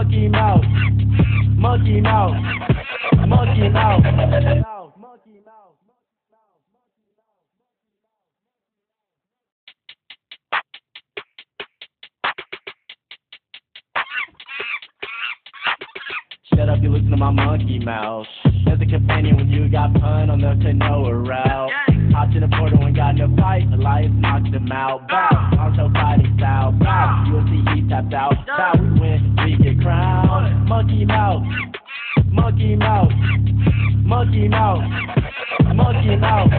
Monkey mouth. Monkey mouth. Monkey mouth. Shut up, you listen to my monkey mouth. As a companion when you got pun on the canoa route. Hopped in the portal and got in a fight. Elias knocked him out. Bow. Naruto fighting style. Bow. UFC he tapped out. Bow. We win. We get crowned. Monkey mouth. Monkey mouth. Monkey mouth. Monkey mouth.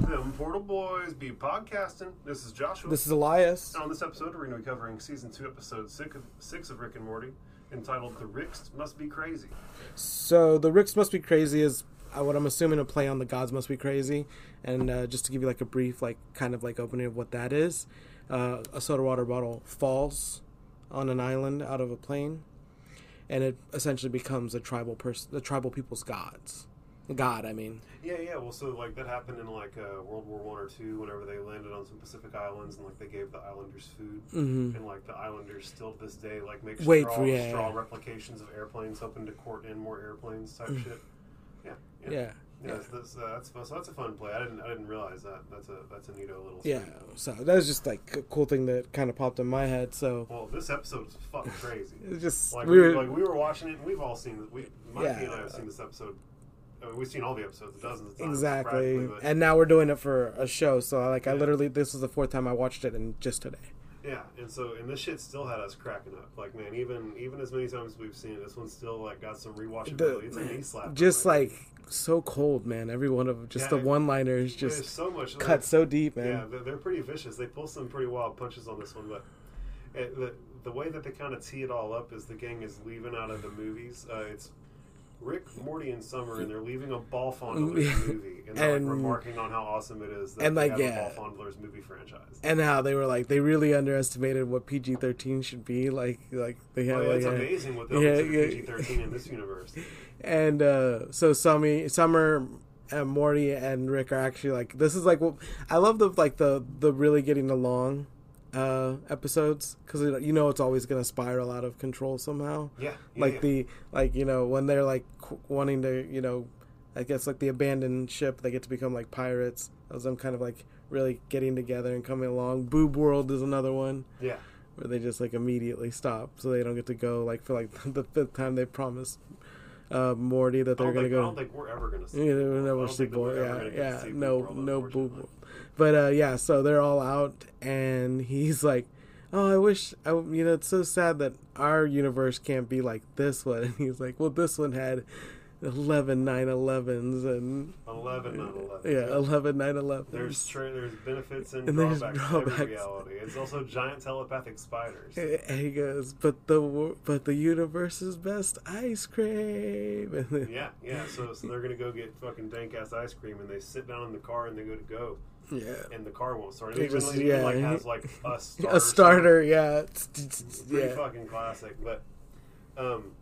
Them Portal Boys be podcasting. This is Joshua. This is Elias. on this episode, we're going to be covering season two, episode six of, six of Rick and Morty, entitled "The Ricks Must Be Crazy." So the Ricks Must Be Crazy is what I'm assuming a play on the Gods Must Be Crazy, and uh, just to give you like a brief, like kind of like opening of what that is, uh, a soda water bottle falls on an island out of a plane, and it essentially becomes a tribal person, the tribal people's gods. God, I mean, Yeah, yeah. Well, so like that happened in like uh, World War One or two, whenever they landed on some Pacific islands, and like they gave the islanders food, Mhm. and like the islanders still to this day like make Wait straw, for- yeah, straw yeah. replications of airplanes, hoping to court in more airplanes type shit. Yeah, yeah. Yeah, Yeah, that's, that's, uh, that's. So that's a fun play. I didn't I didn't realize that. That's a that's a neato little. yeah. So that was just like a cool thing that kind of popped in my head. So Well, this episode is fucking crazy. it's just Like we we, were like we were watching it, and we've all seen. We, Mikey Yeah. and I have seen this episode. I mean, we've seen all the episodes dozens of times. exactly, and now we're doing it for a show. So like I literally this is the fourth time I watched it, and just today. Yeah, and so and this shit still had us cracking up. Like man, even even as many times as we've seen it, this one still like got some rewatchability. it's a knee slap. just like so cold, man. Every one of them just Yeah, the one-liners just so much like, cut so deep, man. Yeah, they're, they're pretty vicious. They pull some pretty wild punches on this one, but it, the the way that they kind of tee it all up is the gang is leaving out of the movies. Uh, it's Rick, Morty, and Summer, and they're leaving a ball fondler's movie, and they're And- like remarking on how awesome it is that and, they like, have yeah. a ball fondler's movie franchise. And how they were like they really underestimated what PG thirteen should be. Like like they had Oh, yeah, like it's a- amazing what they'll yeah, yeah. PG thirteen in this universe. and uh, so Summy, Summer, and Morty and Rick are actually like this is like what I love the like the the really getting along uh episodes because you know it's always gonna spiral out of control somehow. Yeah, yeah, like yeah. the like you know when they're like qu- wanting to you know i guess like the abandoned ship they get to become like pirates as them kind of like really getting together and coming along boob world is another one yeah. where they just like immediately stop so they don't get to go like for like the fifth time they promised uh morty that they're gonna think, I don't think we're ever gonna see. yeah, were never see Boy. Yeah, yeah, to no, World, no boob. But uh, yeah, so they're all out, and he's like, "Oh, I wish, I, you know, it's so sad that our universe can't be like this one." And he's like, "Well, this one had 11 9/11s and 11, not 11. yeah, 11 9/11s." There's tra- there's benefits and, And there's drawbacks, to drawbacks. every reality. It's also giant telepathic spiders. And he goes, "But the but the universe's best ice cream." Then, Yeah, yeah. So, so they're gonna go get fucking dank ass ice cream, and they sit down in the car and they go to go, yeah. and the car won't start. It It yeah. like has like a starter. A starter, yeah. It's pretty Yeah. fucking classic. But um,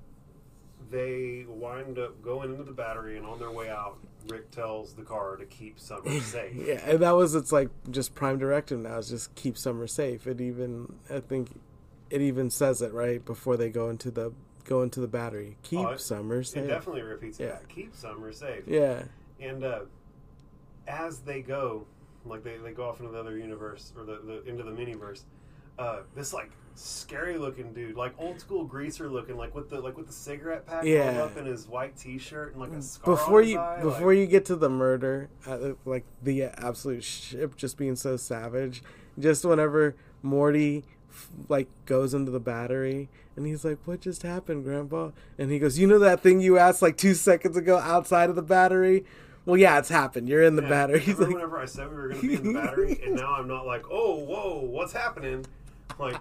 they wind up going into the battery, and on their way out, Rick tells the car to keep Summer safe. Yeah, and that was its like just prime directive now is just keep summer safe. It even I think it even says it right before they go into the go into the battery. Keep Oh, it- summer It safe. definitely repeats Yeah. that. Keep Summer safe. Yeah. And uh, as they go, like they, they go off into the other universe or the, the into the miniverse, uh, this like scary looking dude, like old school greaser looking, like with the like with the cigarette pack Yeah. up in his white t shirt and like a scar Before you eye, before like, you get to the murder, uh, like the absolute ship just being so savage, just whenever Morty like goes into the battery and he's like, "What just happened, Grandpa?" And he goes, "You know that thing you asked like two seconds ago outside of the battery." Well, yeah, it's happened. You're in the yeah, battery. He's like, whenever I said we were gonna be in the battery, and now I'm not like, oh whoa, what's happening? Like,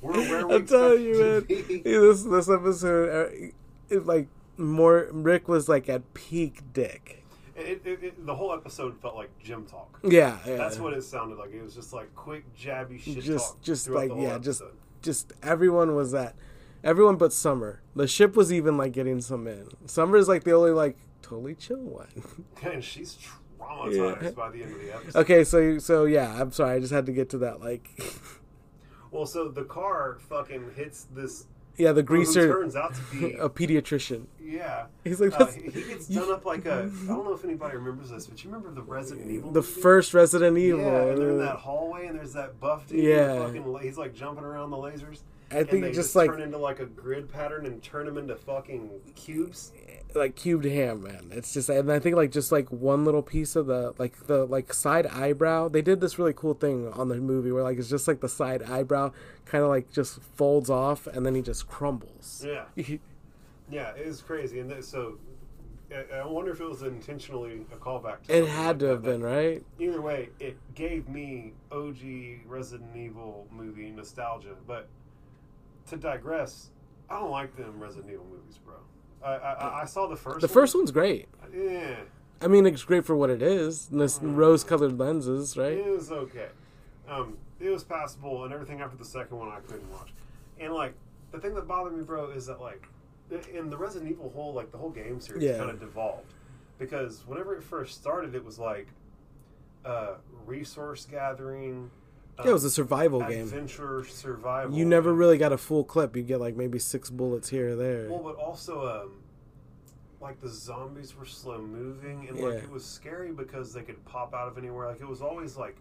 where where we I'm telling you, man. to this this episode, uh, it, like more Rick was like at peak dick. It, it, it, the whole episode felt like gym talk. Yeah, yeah. That's what it sounded like. It was just like quick, jabby shit just talk. just like yeah, just episode. just everyone was at everyone but Summer. The ship was even like getting some in. Summer is like the only like totally chill one. and she's traumatized Yeah. by the end of the episode. okay, so so yeah, I'm sorry, I just had to get to that like Well, so the car fucking hits this Yeah, the greaser, turns out to be a pediatrician. yeah. He's like Uh, he gets done up like a. I don't know if anybody remembers this, but you remember the Resident Evil? the movie? first Resident Evil. Yeah, and they're in that hallway, and there's that buff dude. Yeah. Yeah, fucking, he's like jumping around the lasers. I think just just like turn into like a grid pattern and turn them into fucking cubes. like cubed ham, man. It's just, and I think like just like one little piece of the like the like side eyebrow. They did this really cool thing on the movie where like it's just like the side eyebrow kind of like just folds off, and then he just crumbles. Yeah, yeah, it was crazy, and that, so. I- wonder if it was intentionally a callback. To It had like to have but been right. Either way, it gave me OG Resident Evil movie nostalgia. But to digress, I don't like them Resident Evil movies, bro. I I, I saw the first. The first one's great. Yeah, I mean, it's great for what it is. This rose-colored lenses, right? it was okay. Um, it was passable, and everything after the second one I couldn't watch. And like the thing that bothered me, bro, is that like in the Resident Evil whole like the whole game series Yeah. kind of devolved because whenever it first started, it was like uh, resource gathering. Yeah, it was a survival game. adventure survival. You never really got a full clip. You get like maybe six bullets here or there. Well, but also, um, like the zombies were slow moving, and Yeah. like it was scary because they could pop out of anywhere. Like it was always like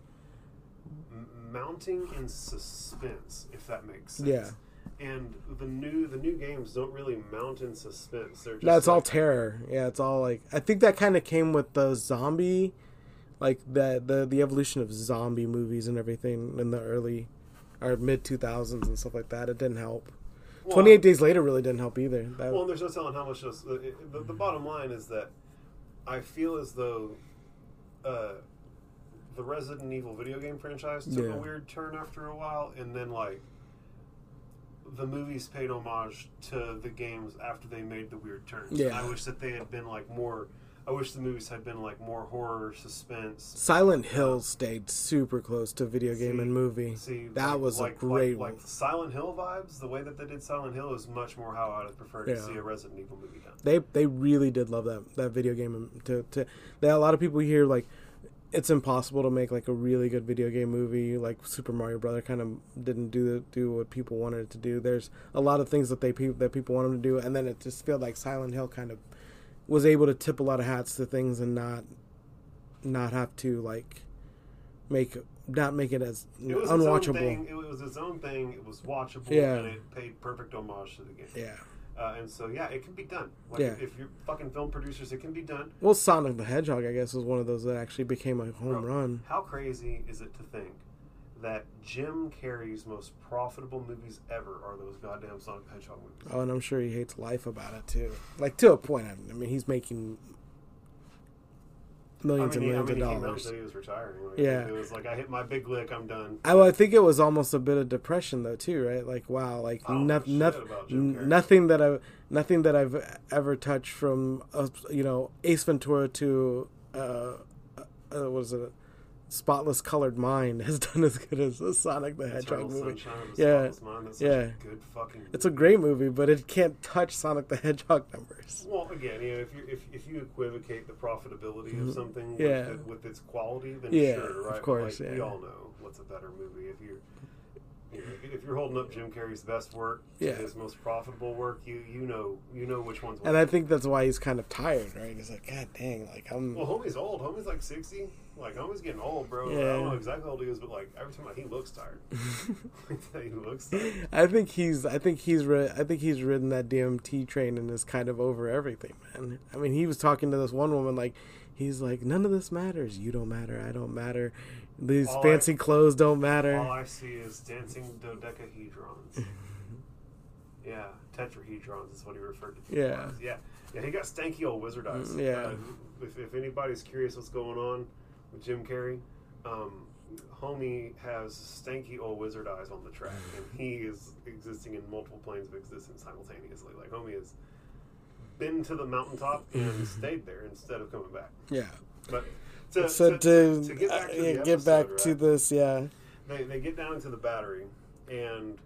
m- mounting in suspense, if that makes sense. Yeah. And the new the new games don't really mount in suspense. They're just No, it's all terror. Yeah, it's all like I think that kind of came with the zombie, like the the the evolution of zombie movies and everything in the early or mid two thousands and stuff like that. It didn't help. Well, Twenty eight days later really didn't help either. That, Well, there's no telling how much. This, the, the, the bottom line is that I feel as though uh, the Resident Evil video game franchise took Yeah. a weird turn after a while, and then like the movies paid homage to the games after they made the weird turns. And Yeah. I wish that they had been like more. I wish the movies had been like more horror suspense. Silent Hill stayed super close to video game See- and movie. See, that like- was like, a great like, one. like Silent Hill vibes. The way that they did Silent Hill is much more how I'd have preferred Yeah. to see a Resident Evil movie done. they they really did love that that video game and to to that a lot of people hear like it's impossible to make like a really good video game movie like Super Mario Brother kind of didn't do do what people wanted it to do. There's a lot of things that they that people want them to do, and then it just felt like Silent Hill kind of was able to tip a lot of hats to things and not not have to like make not make it as It was its own unwatchable. thing. It was its own thing. It was watchable, Yeah. and it paid perfect homage to the game. Yeah. Uh, and so, yeah, it can be done. Like, Yeah. if you're fucking film producers, it can be done. Well, Sonic the Hedgehog, I guess, was one of those that actually became a home Bro, run. How crazy is it to think that Jim Carrey's most profitable movies ever are those goddamn Sonic the Hedgehog movies? Oh, and I'm sure he hates life about it too. Like to a point. I mean, he's making I millions mean, and millions he came of dollars. he was retiring. Like, Yeah. It was like, I hit my big lick, I'm done. I, well, I think it was almost a bit of depression though too, right? Like wow, like I don't no, no, about Jim Carrey. nothing that I nothing that I've ever touched from uh, you know Ace Ventura to uh, uh, what is it? Spotless Colored Mind has done as good as the Sonic the Hedgehog Eternal movie. Yeah. Spotless Mind. That's such Yeah. good fucking It's a great movie, but it can't touch Sonic the Hedgehog numbers. Well, again, you know, if you if, if you equivocate the profitability of something Mm-hmm. Yeah. with, it, with its quality, then Yeah, sure, of right? But, course, like, we all know what's a better movie. If you're you if you're holding up Jim Carrey's best work Yeah. his most profitable work, you you know you know which one's. And I think that's why he's kind of tired, right? He's like, God dang, like I'm. well, homie's old. Homie's like sixty. Like homie's getting old, bro. I don't know exactly how old he is, but like every time he looks tired. he looks tired. I think he's. I think he's. Ri- I think he's ridden that DMT train and is kind of over everything, man. I mean, he was talking to this one woman like, he's like, none of this matters. You don't matter. I don't matter. These All I- fancy clothes don't matter. All I see is dancing dodecahedrons. yeah, tetrahedrons is what he referred to. Yeah. as. yeah, yeah. He got stanky old wizard eyes. Mm, yeah. Uh, if, if anybody's curious what's going on with Jim Carrey, um, homie has stanky old wizard eyes on the track, and he is existing in multiple planes of existence simultaneously. Like homie has been to the mountaintop and stayed there instead of coming back. yeah. But to, So to, to, to get back uh, to yeah, the get back episode, to this, yeah. they, they get down to the battery and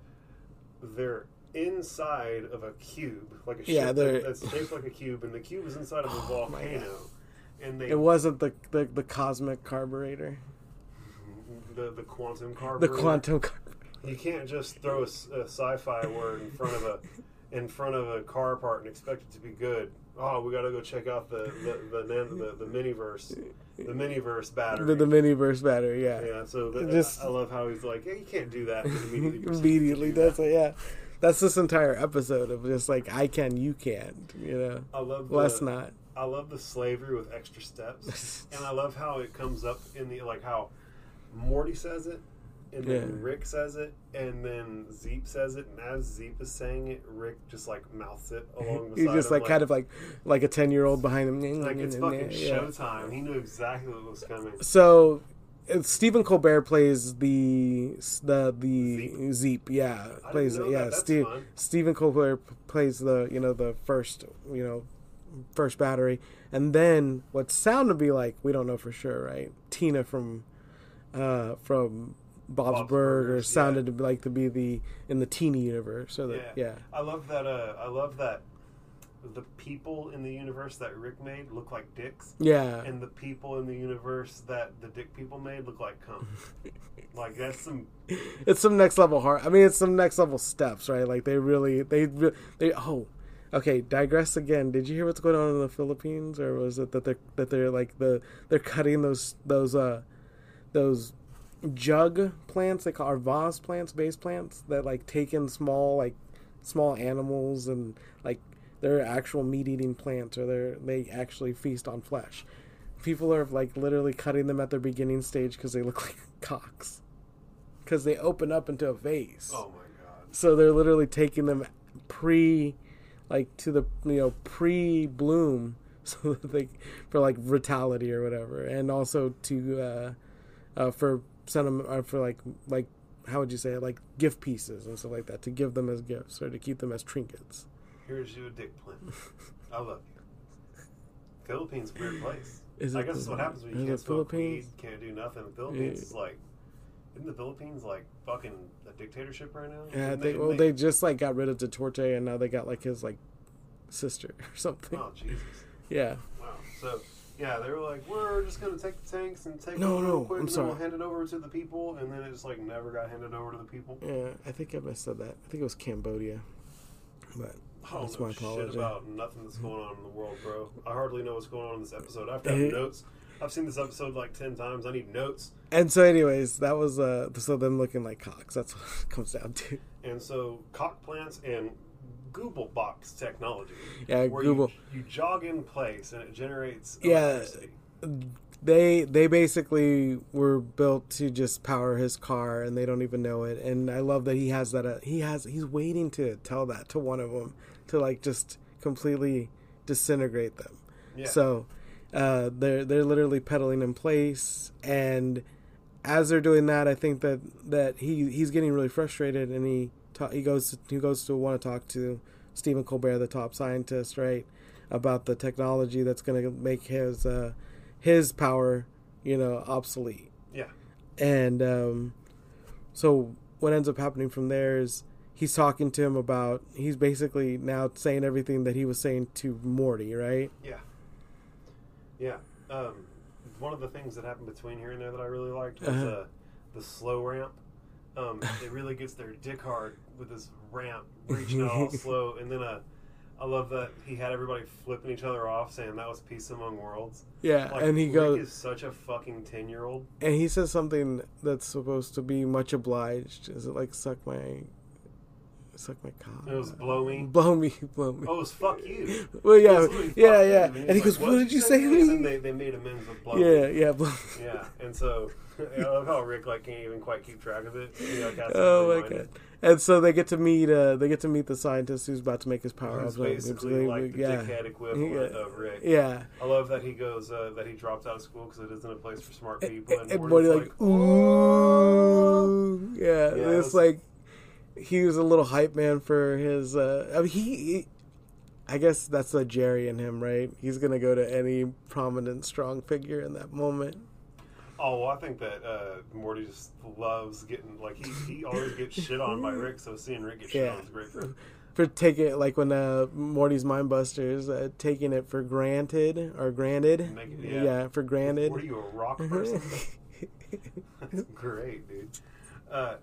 they're inside of a cube like a Yeah, ship that's shaped like a cube and the cube is inside of a Oh, volcano and they It wasn't the the, the cosmic carburetor, the, the quantum carburetor. the quantum. Car- You can't just throw a sci-fi word in front of a in front of a car part and expect it to be good. Oh, we got to go check out the the the, nan- the, the miniverse, the miniverse battery. The, the miniverse battery, yeah. yeah, so the, Just- I love how he's like, yeah, you can't do that. Immediately, Immediately, that's that. it. Yeah, that's this entire episode of just like I can, you can't. You know, I love the, let's not. I love the slavery with extra steps, and I love how it comes up in the like how Morty says it, and then Yeah. Rick says it, and then Zeep says it, and as Zeep is saying it, Rick just like mouths it along the He's just like kind of like like a ten year old behind him. like it's fucking Yeah. showtime. He knew exactly what was coming. So uh, Stephen Colbert plays the the the Zeep? Zeep, yeah, I plays know yeah. that. Steve. Stephen Colbert plays the you know the first you know first battery, and then what sound to be like we don't know for sure, right? Tina from uh from Bob's, Bob's Burgers Burgers, sounded to be like to be the in the teeny universe, so that Yeah. yeah. I love that. Uh, I love that the people in the universe that Rick made look like dicks. Yeah, and the people in the universe that the dick people made look like cum. like that's some it's some next level hard. I mean, it's some next level steps, right? Like they really, they, they. Oh, okay. Digress again. Did you hear what's going on in the Philippines, or was it that they're that they're like the they're cutting those those uh those jug plants they call are vase plants, base plants that like take in small like small animals and like they're actual meat eating plants, or they're they actually feast on flesh. People are like literally cutting them at their beginning stage because they look like cocks because they open up into a vase. oh my god. So they're literally taking them pre, like to the you know pre bloom, so that they for like vitality or whatever, and also to uh, uh, for sentiment uh, for like like how would you say it like gift pieces and stuff like that to give them as gifts or to keep them as trinkets. Here's you a dick plant. I love you. Philippines weird place. Is I guess that's what happens when you can't smoke Philippines? weed, can't do nothing. The Philippines Yeah. is like isn't the Philippines like fucking a dictatorship right now? Yeah, Didn't they, well they just like got rid of Duterte and now they got like his like sister or something. Oh Jesus. Yeah. Wow. So yeah, they were like, we're just gonna take the tanks and take No, them no, quick, I'm and sorry. we'll hand it over to the people, and then it just like never got handed over to the people. Yeah, I think I missed that. I think it was Cambodia, but I don't that's my shit apology. about nothing that's going on in the world, bro. I hardly know what's going on in this episode. I have to have Eh. notes. I've seen this episode like ten times. I need notes. And so, anyways, that was uh, so them looking like cocks. That's what it comes down to. And so, cock plants and Gooble box technology. Yeah, where Gooble. You, you jog in place and it generates Yeah. They they basically were built to just power his car, and they don't even know it. And I love that he has that. Uh, he has he's waiting to tell that to one of them to like just completely disintegrate them. Yeah. So uh, they're they're literally pedaling in place, and as they're doing that, I think that that he he's getting really frustrated, and he he goes to, he goes to want to talk to Stephen Colbert, the top scientist, right, about the technology that's going to make his uh, his power, you know, obsolete. yeah. And um, so what ends up happening from there is he's talking to him about he's basically now saying everything that he was saying to Morty, right? Yeah. Yeah. Um, one of the things that happened between here and there that I really liked was Uh-huh. uh, the slow ramp. Um, it really gets their dick hard with this ramp reaching out all slow, and then uh, I love that he had everybody flipping each other off, saying that was peace among worlds. Yeah, Like, and he Rick goes is such a fucking ten year old. and he says something that's supposed to be much obliged. Is it like suck my suck my cock? It was blow me. Blow me, blow me. Oh, it was fuck you. well, yeah, yeah, yeah. he's And he like, goes, "What did you say to And then me?" they, they made amends with blow Yeah, me. yeah. Blow. Yeah, and so I love how Rick like can't even quite keep track of it. He, like, Oh my god! And so they get to meet. Uh, they get to meet the scientist who's about to make his power up. basically like the yeah, dickhead equivalent Yeah. of Rick. yeah. I love that he goes uh, that he drops out of school because it isn't a place for smart people. And, And, and Morty's like, ooh, yeah. Yeah, it's- like he was a little hype man for his. Uh, I mean, he, he. I guess that's the Jerry in him, right? He's gonna go to any prominent, strong figure in that moment. Oh, well, I think that uh, Morty just loves getting like he, he always gets shit on by Rick, so seeing Rick get shit Yeah. on is great for him. For taking it, like when uh, Morty's Mindbusters, uh, taking it for granted or granted, Make it- yeah. for granted. What are you, a rock person? That's great, dude. Uh,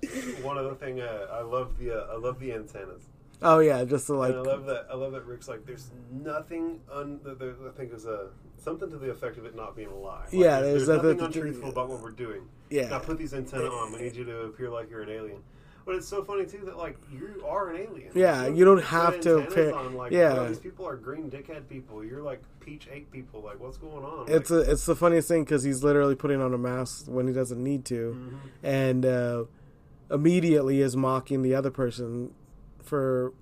one other thing, uh, I love the uh, I love the antennas. Oh yeah, just to like and I love that. I love that Rick's like, there's nothing. Un, there, I think was a something to the effect of it not being a lie. Like, Yeah, there's, there's nothing untruthful about what we're doing. Yeah. Now put these antenna on. We need you to appear like you're an alien. But it's so funny too that like you are an alien. Yeah, Like, you don't have to antennas appear- On, like, yeah. these people are green dickhead people. You're like peach eight people. Like, what's going on? it's like, a, it's the funniest thing because he's literally putting on a mask when he doesn't need to, Mm-hmm. and uh, immediately is mocking the other person for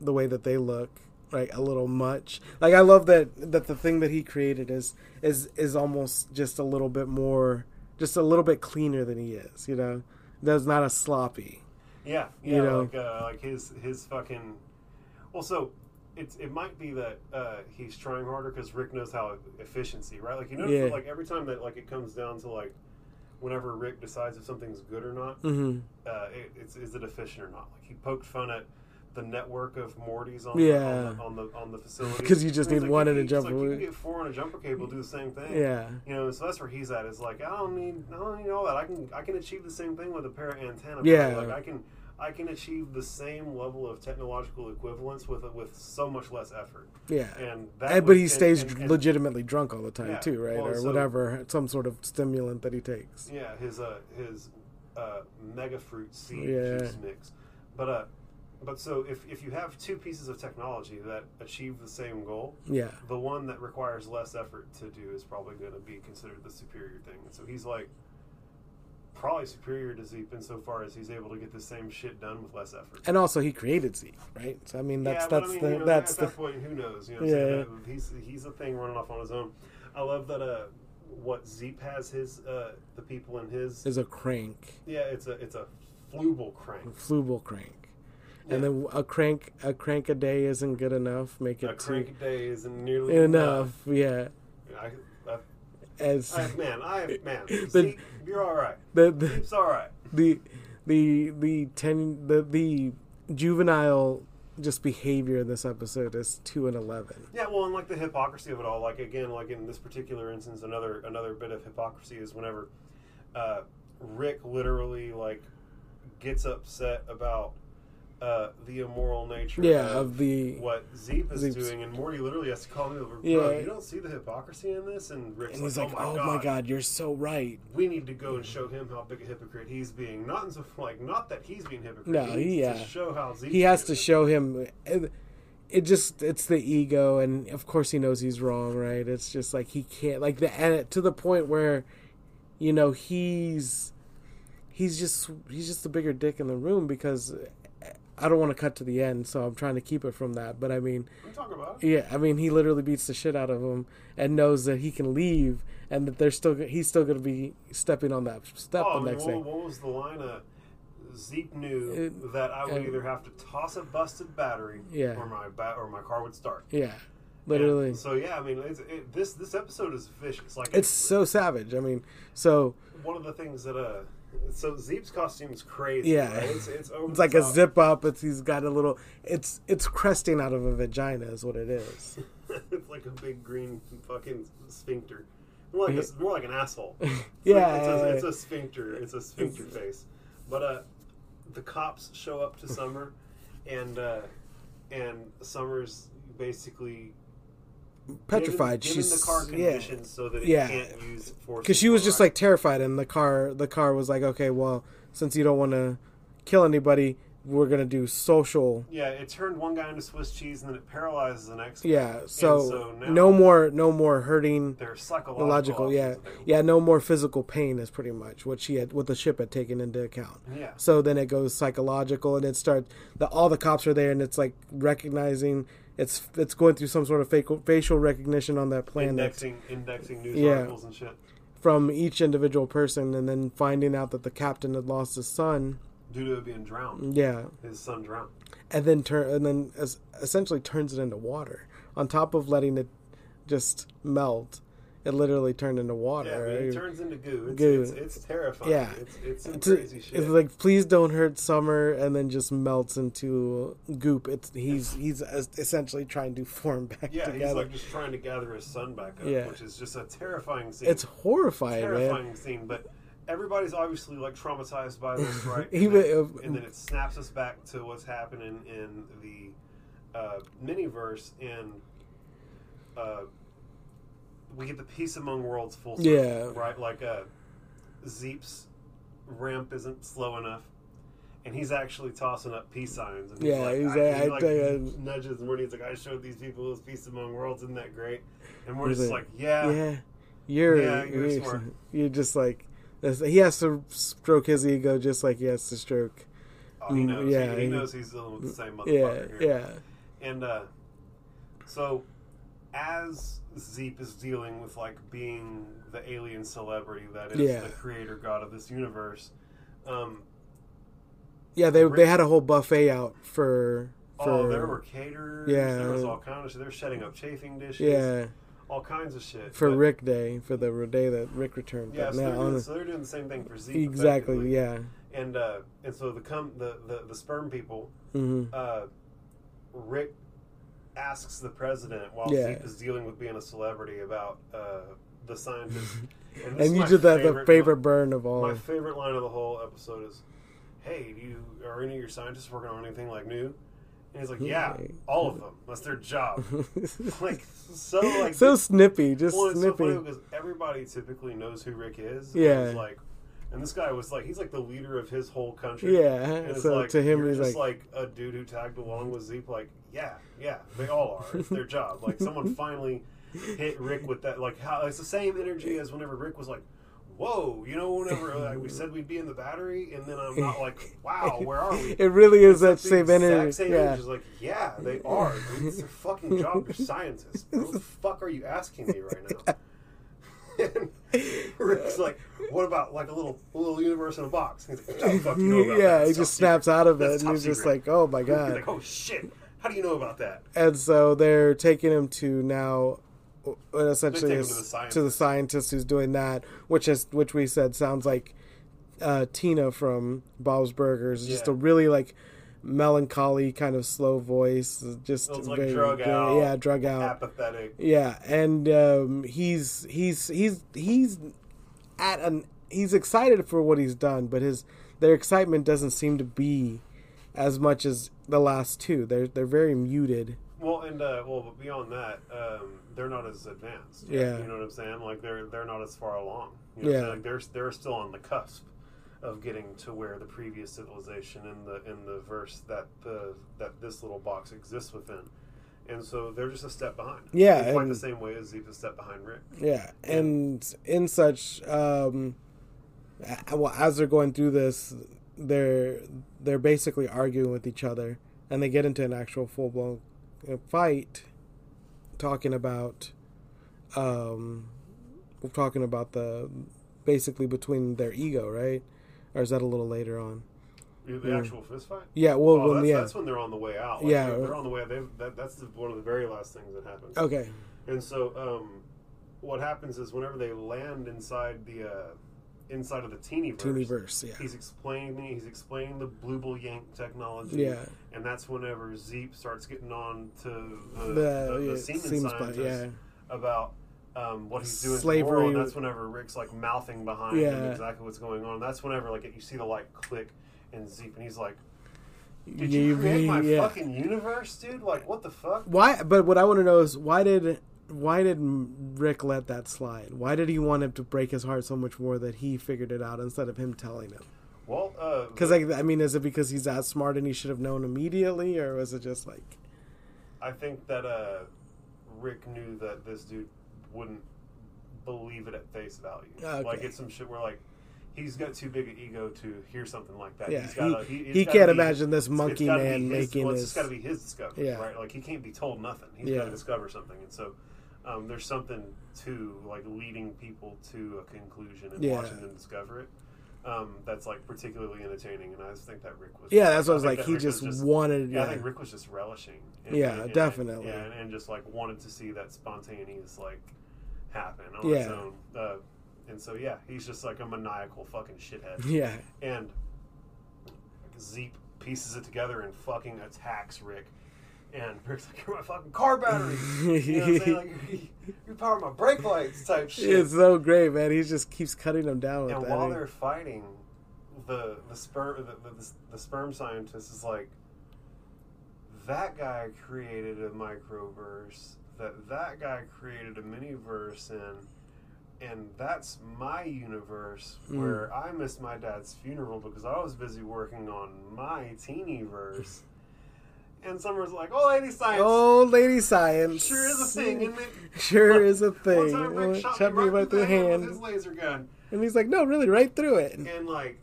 the way that they look like a little much. Like I love that that the thing that he created is is is almost just a little bit more, just a little bit cleaner than he is. You know, that's not as sloppy. Yeah, yeah, You know? like uh, like his his fucking. Well, so it's it might be that uh, he's trying harder because Rick knows how efficiency, right? Like you notice Yeah. like every time that like it comes down to like whenever Rick decides if something's good or not, hmm uh, it, it's is it efficient or not? Like he poked fun at the network of Mortys on Yeah. the, on the on the on the facility 'Cause you just need like, one in a jumper Like, you can get four on a jumper cable, do the same thing. Yeah. You know, so that's where he's at. Is like I don't need, I don't need all that. I can, I can achieve the same thing with a pair of antenna. Yeah. like I can, I can achieve the same level of technological equivalence with with so much less effort. Yeah. And that, And, but he and- stays and- and- legitimately drunk all the time Yeah, too, right? well, or so- whatever, some sort of stimulant that he takes. Yeah, his uh his uh mega fruit seed Yeah. juice mix. But uh, but so if if you have two pieces of technology that achieve the same goal, Yeah. the one that requires less effort to do is probably going to be considered the superior thing. And so he's like probably superior to Zeep insofar as he's able to get the same shit done with less effort. And also, he created Zeke, right? So I mean, that's yeah, that's I mean, the you know, that's at the that point, who knows? You know, Yeah. That he's he's a thing running off on his own. I love that. Uh, what Zeep has his uh the people in his is a crank, yeah, it's a it's a flooble crank. flooble crank, and then a crank a crank a day isn't good enough. Make it A two- crank a day isn't nearly enough. Yeah, I, I, as I, man, I man, The- Zeep, you're all right. the the Zeep's all right. the the the ten the the juvenile just behavior in this episode is two and eleven. Yeah, well, and like the hypocrisy of it all, like again, like in this particular instance, another another bit of hypocrisy is whenever uh, Rick literally like gets upset about uh, the immoral nature Yeah, of, of the what Zeep is Zeep's- doing, and Morty literally has to call me over. Yeah. you don't see the hypocrisy in this, and Rick's and he's like, "Oh, "Oh my, my god, god, you're so right." we need to go and show him how big a hypocrite he's being." Not in so like not that he's being hypocrite. No, he yeah. show how Zeep. he has to show him it, just it's the ego and of course he knows he's wrong right it's just like he can't like the and to the point where you know he's he's just he's just the bigger dick in the room because i don't want to cut to the end so i'm trying to keep it from that but i mean about. yeah i mean he literally beats the shit out of him and knows that he can leave and that they're still he's still going to be stepping on that step Oh, the next what, day what was the line? Uh, Zeep knew It- that I would uh, either have to toss a busted battery, Yeah. or my ba- or my car would start. yeah literally And so yeah, I mean, it's, it, this this episode is vicious. Like it's so savage i mean so one of the things that uh, so Zeep's costume is crazy. Yeah. right? it's it's, It's like a zip up. It's he's got a little. It's it's cresting out of a vagina is what it is. it's like a big green fucking sphincter. More like, a, more like an asshole. It's Yeah, like- it's, a, yeah. it's a sphincter. It's a sphincter face. But uh, the cops show up to Summer, and uh, and Summer's basically Petrified. Given, given She's the car yeah. so that it Yeah. can't use force. Because she was just like terrified, and the car the car was like, okay, well, since you don't want to kill anybody, we're gonna do social. Yeah, it turned one guy into Swiss cheese, and then it paralyzes the next. guy. Yeah. So, so no more no more hurting. They're psychological. Yeah, yeah. No more physical pain is pretty much what she had, what the ship had taken into account. Yeah. So then it goes psychological, and it starts. The all the cops are there, and it's like recognizing. It's it's going through some sort of facial facial recognition on that planet Indexing, indexing news Yeah. articles and shit from each individual person, and then finding out that the captain had lost his son. due to it being drowned. Yeah, His son drowned. and then turn and then es- essentially turns it into water. On top of letting it just melt, it literally turned into water. Yeah, I mean, it turns into goo. It's, Goo. It's, it's terrifying. Yeah. It's, it's crazy shit. it's like please don't hurt Summer, and then just melts into goop. It's he's he's essentially trying to form back yeah, he's like just trying to gather his son back up, Yeah. which is just a terrifying scene. it's horrifying, terrifying man. scene, but everybody's obviously like traumatized by this, right? And, then, wa- and then it snaps us back to what's happening in the uh, miniverse, and uh, we get the peace among worlds full circle, Yeah. right? Like uh, Zeep's ramp isn't slow enough. And he's actually tossing up peace signs. And he's Yeah, like, he's I, like, he I like tell you- nudges Morty. He's like, I showed these people his peace among worlds. Isn't that great? And we're just like, yeah, yeah, you're Yeah, you're you're, smart. you're just like he has to stroke his ego just like he has to stroke. Oh, he Mm, knows. yeah, he, he knows he's dealing with the same Yeah, motherfucker here. yeah, And uh, so, as Zeep is dealing with like being the alien celebrity that is Yeah. the creator god of this universe, um, yeah. They Rick- they had a whole buffet out for for oh, there were caterers. Yeah. there was all kind of shit. They're setting up chafing dishes. yeah all kinds of shit for But- Rick Day for the day that Rick returned. Yeah, But so, now they're doing, the- so they're doing the same thing for Zeep. exactly, yeah. And uh, and so the com- the, the the sperm people hmm uh, Rick asks the president while Yeah. Zeep is dealing with being a celebrity about uh, the scientist. this And you did that the favorite burn of all. My favorite line of the whole episode is, "Hey, do you are any of your scientists working on anything like new?" And he's like, "Yeah, all of them. That's their job." like so, like so snippy, just well, it's so snippy. because everybody typically knows who Rick is. Yeah. And like, and this guy was like, he's like the leader of his whole country. Yeah, And it's so like, to him, he's just like- like, a dude who tagged along with Zeep. Like, yeah, yeah, they all are. It's their job. Like, someone finally hit Rick with that. Like, how it's the same energy as whenever Rick was like. Whoa, you know, whenever like, we said we'd be in the battery, and then I'm not like, wow, where are we? It really is that the same exact energy. Same yeah. energy. It's like, yeah, they are. dude. It's their fucking job. You're scientists. What the fuck are you asking me right now? and Rick's like, what about like a little a little universe in a box? He's like, "What the fuck you know about yeah, that? he just snaps secret. out of it, That's and he's just like, "Oh my He's god!" like, oh shit. How do you know about that? and so they're taking him to now, uh, essentially, They take him is- to the scientist. to the scientist who's doing that, which is which we said sounds like uh, Tina from Bob's Burgers, just a really like melancholy kind of slow voice, just like very, drug very- out, yeah, drug out. apathetic. Yeah, and um, he's he's he's he's at an he's excited for what he's done, but his their excitement doesn't seem to be as much as the last two. They're they're very muted. Well, and uh, well, but beyond that, um, they're not as advanced. yet, Yeah. you know what I'm saying. Like they're they're not as far along. You know Yeah. Like they're they're still on the cusp of getting to where the previous civilization in the in the verse that the that this little box exists within. And so they're just a step behind. Yeah, in quite and- the same way as Zeep a step behind Rick. Yeah, and in such um, well as they're going through this, they're they're basically arguing with each other, and they get into an actual full blown fight, talking about, um, talking about the basically between their ego, right? Or is that a little later on? The Mm. actual fist fight. Yeah, well, oh, when, that's, yeah, that's when they're on the way out. Like, Yeah. they're, they're on the way. They've, that, that's the, one of the very last things that happens. okay, And so, um, what happens is whenever they land inside the uh, inside of the teeny verse, Teenyverse, yeah, he's explaining he's explaining the blue bull yank technology. yeah, And that's whenever Zeep starts getting on to the, the, the, the yeah, semen scientist but yeah, about um, what he's doing Slavery. world. And that's whenever Rick's like mouthing behind him Yeah. exactly what's going on. That's whenever like you see the light click and Zeep, and he's like, "Did you You create my yeah. fucking universe, dude? Like, what the fuck?" Why? But what I want to know is why did why did Rick let that slide? Why did he want him to break his heart so much more that he figured it out instead of him telling him? Well, uh, Because like I mean, is it because he's that smart and he should have known immediately, or was it just like I think that uh, Rick knew that this dude wouldn't believe it at face value. Okay. Like it's some shit where like he's got too big an ego to hear something like that. yeah? he's He, gotta, he, he gotta can't be- imagine this monkey man his, making well, it's this. got to be his discovery, Yeah. right? Like he can't be told nothing. He's Yeah. got to discover something, and so um, there's something to like leading people to a conclusion and Yeah. watching them discover it. Um, that's like particularly entertaining, and I just think that Rick was. Yeah, that's what I was like. He Rick just, wanted. yeah, Yeah, I think Rick was just relishing. Yeah, definitely. yeah, and, and just like wanted to see that spontaneous like happen on Yeah. its own. Uh, and so yeah, he's just like a maniacal fucking shithead. yeah, And Zeep pieces it together and fucking attacks Rick. And Rick's like, "You're my fucking car battery." You know what I'm saying? Like, you power my brake lights, type shit. It's so great, man. He just keeps cutting them down with and while they're fighting, the the sperm the, the, the sperm scientist is like, that guy created a microverse. That that guy created a miniverse in, and that's my universe Mm. where I missed my dad's funeral because I was busy working on my teeny verse. And Summer's like, "Oh, lady science, Oh, lady science. sure is a thing, isn't it?" Sure is a thing. One time Rick shot, shot me right, through the hand hand. with his laser gun. And he's like, no, really, right through it. And like,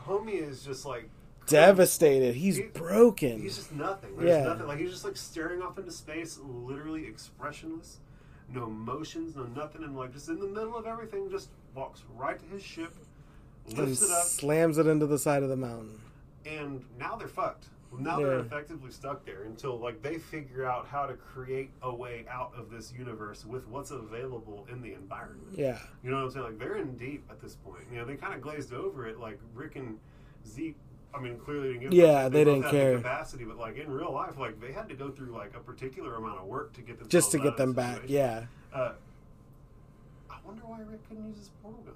homie is just like Devastated. He's He- broken. He's just nothing. There's Yeah. nothing. Like he's just like staring off into space, literally expressionless, no emotions, no nothing, and like just in the middle of everything, just walks right to his ship, and lifts it up, slams it into the side of the mountain. and now they're fucked. Now they're Yeah. effectively stuck there until like they figure out how to create a way out of this universe with what's available in the environment. Yeah. You know what I'm saying? Like they're in deep at this point. You know, they kind of glazed over it. Like Rick and Zeke. I mean, clearly didn't give Yeah, they both didn't care. The capacity, but like in real life, like they had to go through like a particular amount of work to get themselves Just to get them back. Yeah. Uh, I wonder why Rick couldn't use his portal gun.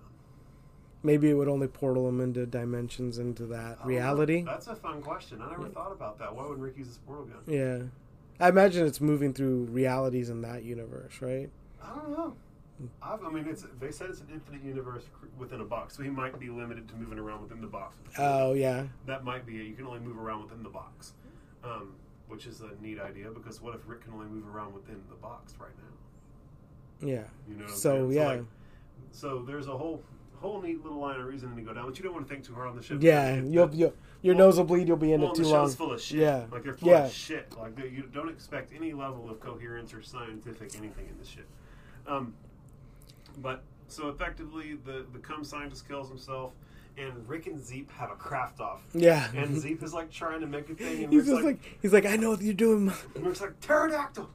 Maybe it would only portal him into dimensions into that I reality. That's a fun question. I never thought about that. Why would Rick use his portal gun? Yeah. I imagine it's moving through realities in that universe, right? I don't know. I've, I mean, it's they said it's an infinite universe within a box, so he might be limited to moving around within the box. Oh, yeah. that might be it. You can only move around within the box, um, which is a neat idea because what if Rick can only move around within the box right now? Yeah. You know. What I'm So, saying? yeah. like, so there's a whole whole neat little line of reasoning to go down, but you don't want to think too hard on the ship. Yeah. You'll, the- you'll, your well- nose will bleed. You'll be in well, it the too show's long. full of shit. Yeah. Like they're full Yeah. of shit. Like they, you don't expect any level of coherence or scientific anything in this shit. Um, but so effectively, the the cum scientist kills himself, and Rick and Zeep have a craft off. Yeah. And Zeep is like trying to make a thing, and He's Rick's just like, like, he's like, I know what you're doing. and Rick's like pterodactyl.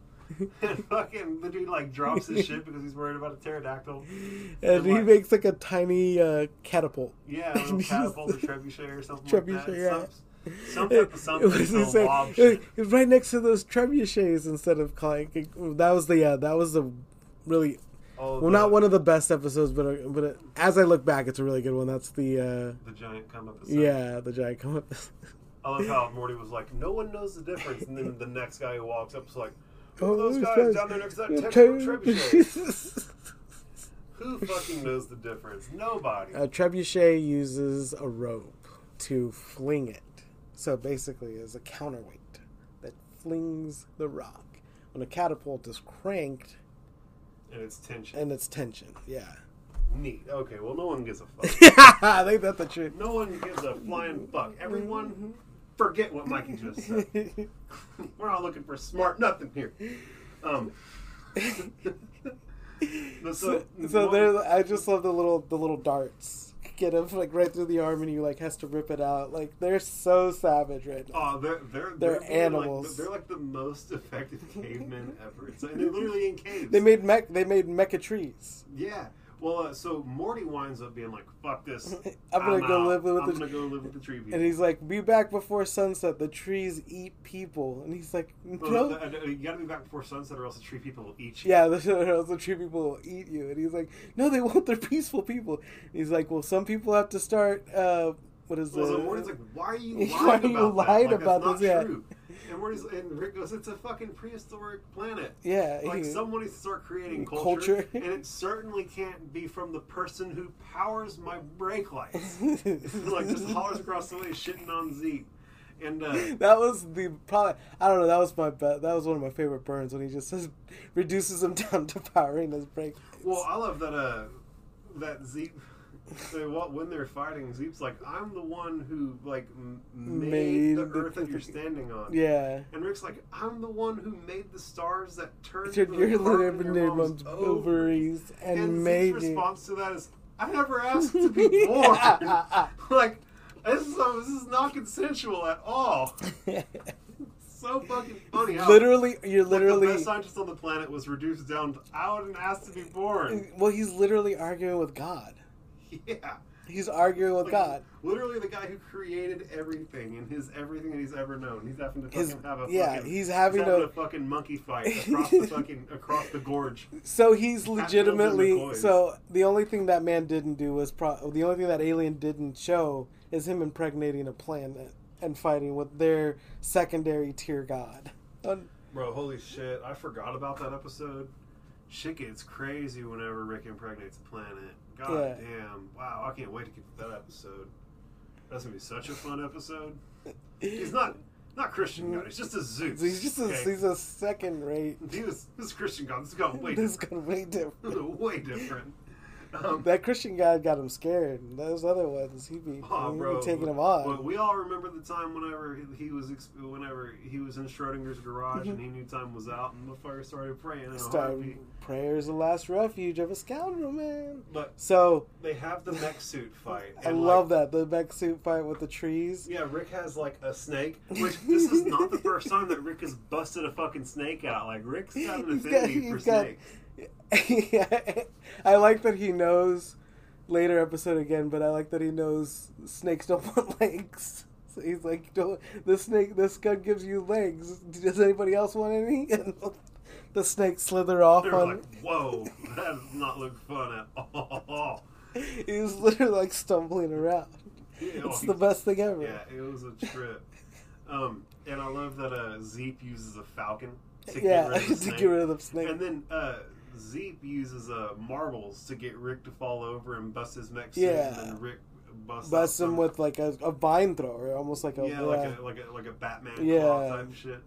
And fucking the dude like drops his shit because he's worried about a pterodactyl. And he like- makes like a tiny uh, catapult. Yeah, a catapult or trebuchet or something Trebuchet, like that. yeah. Some, some type of something. It was, to the lob it, shit. was, right next to those trebuchets instead of calling. That was the yeah. That was the really Oh, well, the- not one of the best episodes, but uh, but uh, as I look back, it's a really good one. That's the uh, The giant come up. yeah, the giant come up. I love how Morty was like, "No one knows the difference," and then the next guy who walks up is like, "Who Oh, those guys, down there next to that Uh, trebuchet?" Who fucking knows the difference? Nobody. a trebuchet uses a rope to fling it, so basically, is a counterweight that flings the rock. When a catapult is cranked and it's tension. and it's tension, yeah. Neat. Okay, well, no one gives a fuck. I think that's the truth. no one gives a flying fuck. Everyone, forget what Mikey just said. We're not looking for smart nothing here. Um. so, so, so there's I just love the little the little darts get him like right through the arm and he like has to rip it out like they're so savage right now. Oh, they're they're They're being animals. Like, they're like the most effective cavemen ever. It's, and they're literally in caves. They made mech they made mecha trees. yeah. Well, uh, so Morty winds up being like, "Fuck this! I'm gonna go live with I'm the gonna go live with the tree people." and he's like, "Be back before sunset. The trees eat people." And he's like, Well, "No." the- the- you gotta be back before sunset, or else the tree people will eat you. Yeah, the, the tree people will eat you. And he's like, "No, they won't. They're peaceful people." And he's like, "Well, some people have to start. Uh, what is Well, so the- Morty's like, "Why are you lying Why are you about lying Like, about that's this? not Yeah. True." And and Rick goes, "It's a fucking prehistoric planet." yeah, Like he- someone needs to start creating culture, Culture. and it certainly can't be from the person who powers my brake lights. like just hollers across the way, shitting on Zeke. And uh, that was the probably I don't know. That was my bet. That was one of my favorite burns when he just says reduces him down to powering his brake. well, I love that uh, that Zeke. They, what when they're fighting, Zeke's like, "I'm the one who like m- made, Made the the- earth that you're standing on." Yeah, And Rick's like, "I'm the one who made the stars that turned your in your mom's mom's ovaries." and, And made you. response to that is, "I never asked to be born." like this is this is not consensual at all. so fucking funny. How, literally, you're like, the literally. best scientist on the planet was reduced down to I wouldn't ask to be born. Well, he's literally arguing with God. Yeah, He's arguing with Like, God. Literally, the guy who created everything and his everything that he's ever known. He's having to fucking His- have a yeah, fucking, he's having having to- a fucking monkey fight across the fucking across the gorge. So he's legitimately. So the only thing that man didn't do was pro- the only thing that Alien didn't show is him impregnating a planet and fighting with their secondary tier god. Bro, holy shit! I forgot about that episode. Shit gets crazy whenever Rick impregnates a planet. God Yeah. damn! Wow, I can't wait to get to that episode. That's gonna be such a fun episode. He's not not Christian God. He's just a Zeus. He's just a, okay? he's a second rate. He was this is Christian God. This is going way This is different. gonna be different. way different. Um, That Christian guy got him scared. Those other ones, he be, Oh, he bro, be taking him on. Well, we all remember the time whenever he was ex- whenever he was in Schrodinger's garage and he knew time was out, and the fire started praying. in a Start heartbeat. prayer is the last refuge of a scoundrel, man. But So they have the mech suit fight. I love like, that the mech suit fight with the trees. Yeah, Rick has like a snake. Which this is not the first time that Rick has busted a fucking snake out. Like Rick's got an affinity for got- snakes. I like that he knows later episode again, but I like that he knows snakes don't want legs. So he's like, "Don't the snake? This gun gives you legs. Does anybody else want any?" And the snake slither off They're on. like, "Whoa, that does not look fun at all." he was literally like stumbling around. Yeah, It's the best thing ever. Yeah, it was a trip. um, and I love that uh, Zeep uses a falcon to yeah, get rid of the to snake. get rid of the snake. And then uh, Zeep uses uh, marbles to get Rick to fall over and bust his suit. Yeah. And then Rick busts, Busts him with like a, a vine thrower, almost like a yeah, like a like a like a Batman Yeah. claw type shit.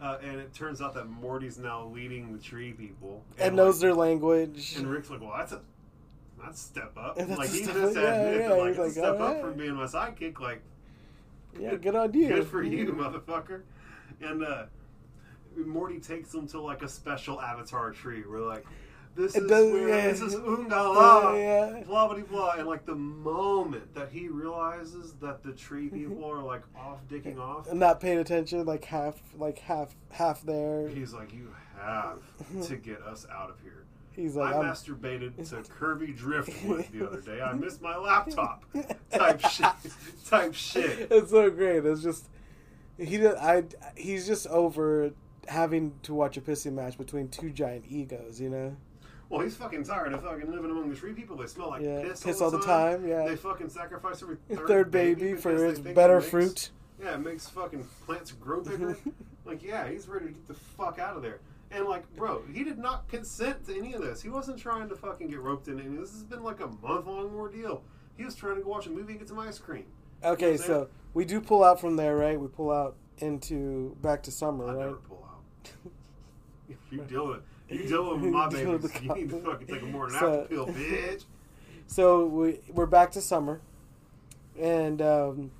Uh, and it turns out that Morty's now leading the tree people and knows like, their language. And Rick's like, well, that's a that's step up. And like he just up, yeah, admitted yeah, like step up alright. from being my sidekick. Like yeah, good on you. Good for you, motherfucker. And uh, Morty takes them to like a special avatar tree. We're like, this is does- where, yeah. this is Ungala. Yeah, yeah. Blah blah blah. And like the moment that he realizes that the tree people are like off dicking off, And not paying attention, like half, like half, half there. he's like, you have to get us out of here. He's like, I I'm, masturbated to Kirby Driftwood the other day. I missed my laptop. Type shit. Type shit. it's so great. It's just he, did, I, he's just over having to watch a pissing match between two giant egos. You know, Well, he's fucking tired of fucking living among the tree people. They smell like Yeah, piss, piss all, all the the time. time, yeah. They fucking sacrifice every third, third baby for its better it makes- fruit. Yeah, it makes fucking plants grow bigger. like, yeah, he's ready to get the fuck out of there. And like, bro, he did not consent to any of this. He wasn't trying to fucking get roped into any of this. This has been like a month long ordeal. He was trying to go watch a movie and get some ice cream. Okay, what I'm so we do pull out from there, right? We pull out into back to summer, I right? You deal with you deal with my with babies, the you need to fucking take a more than So- pill, bitch. So we we're back to summer, and um,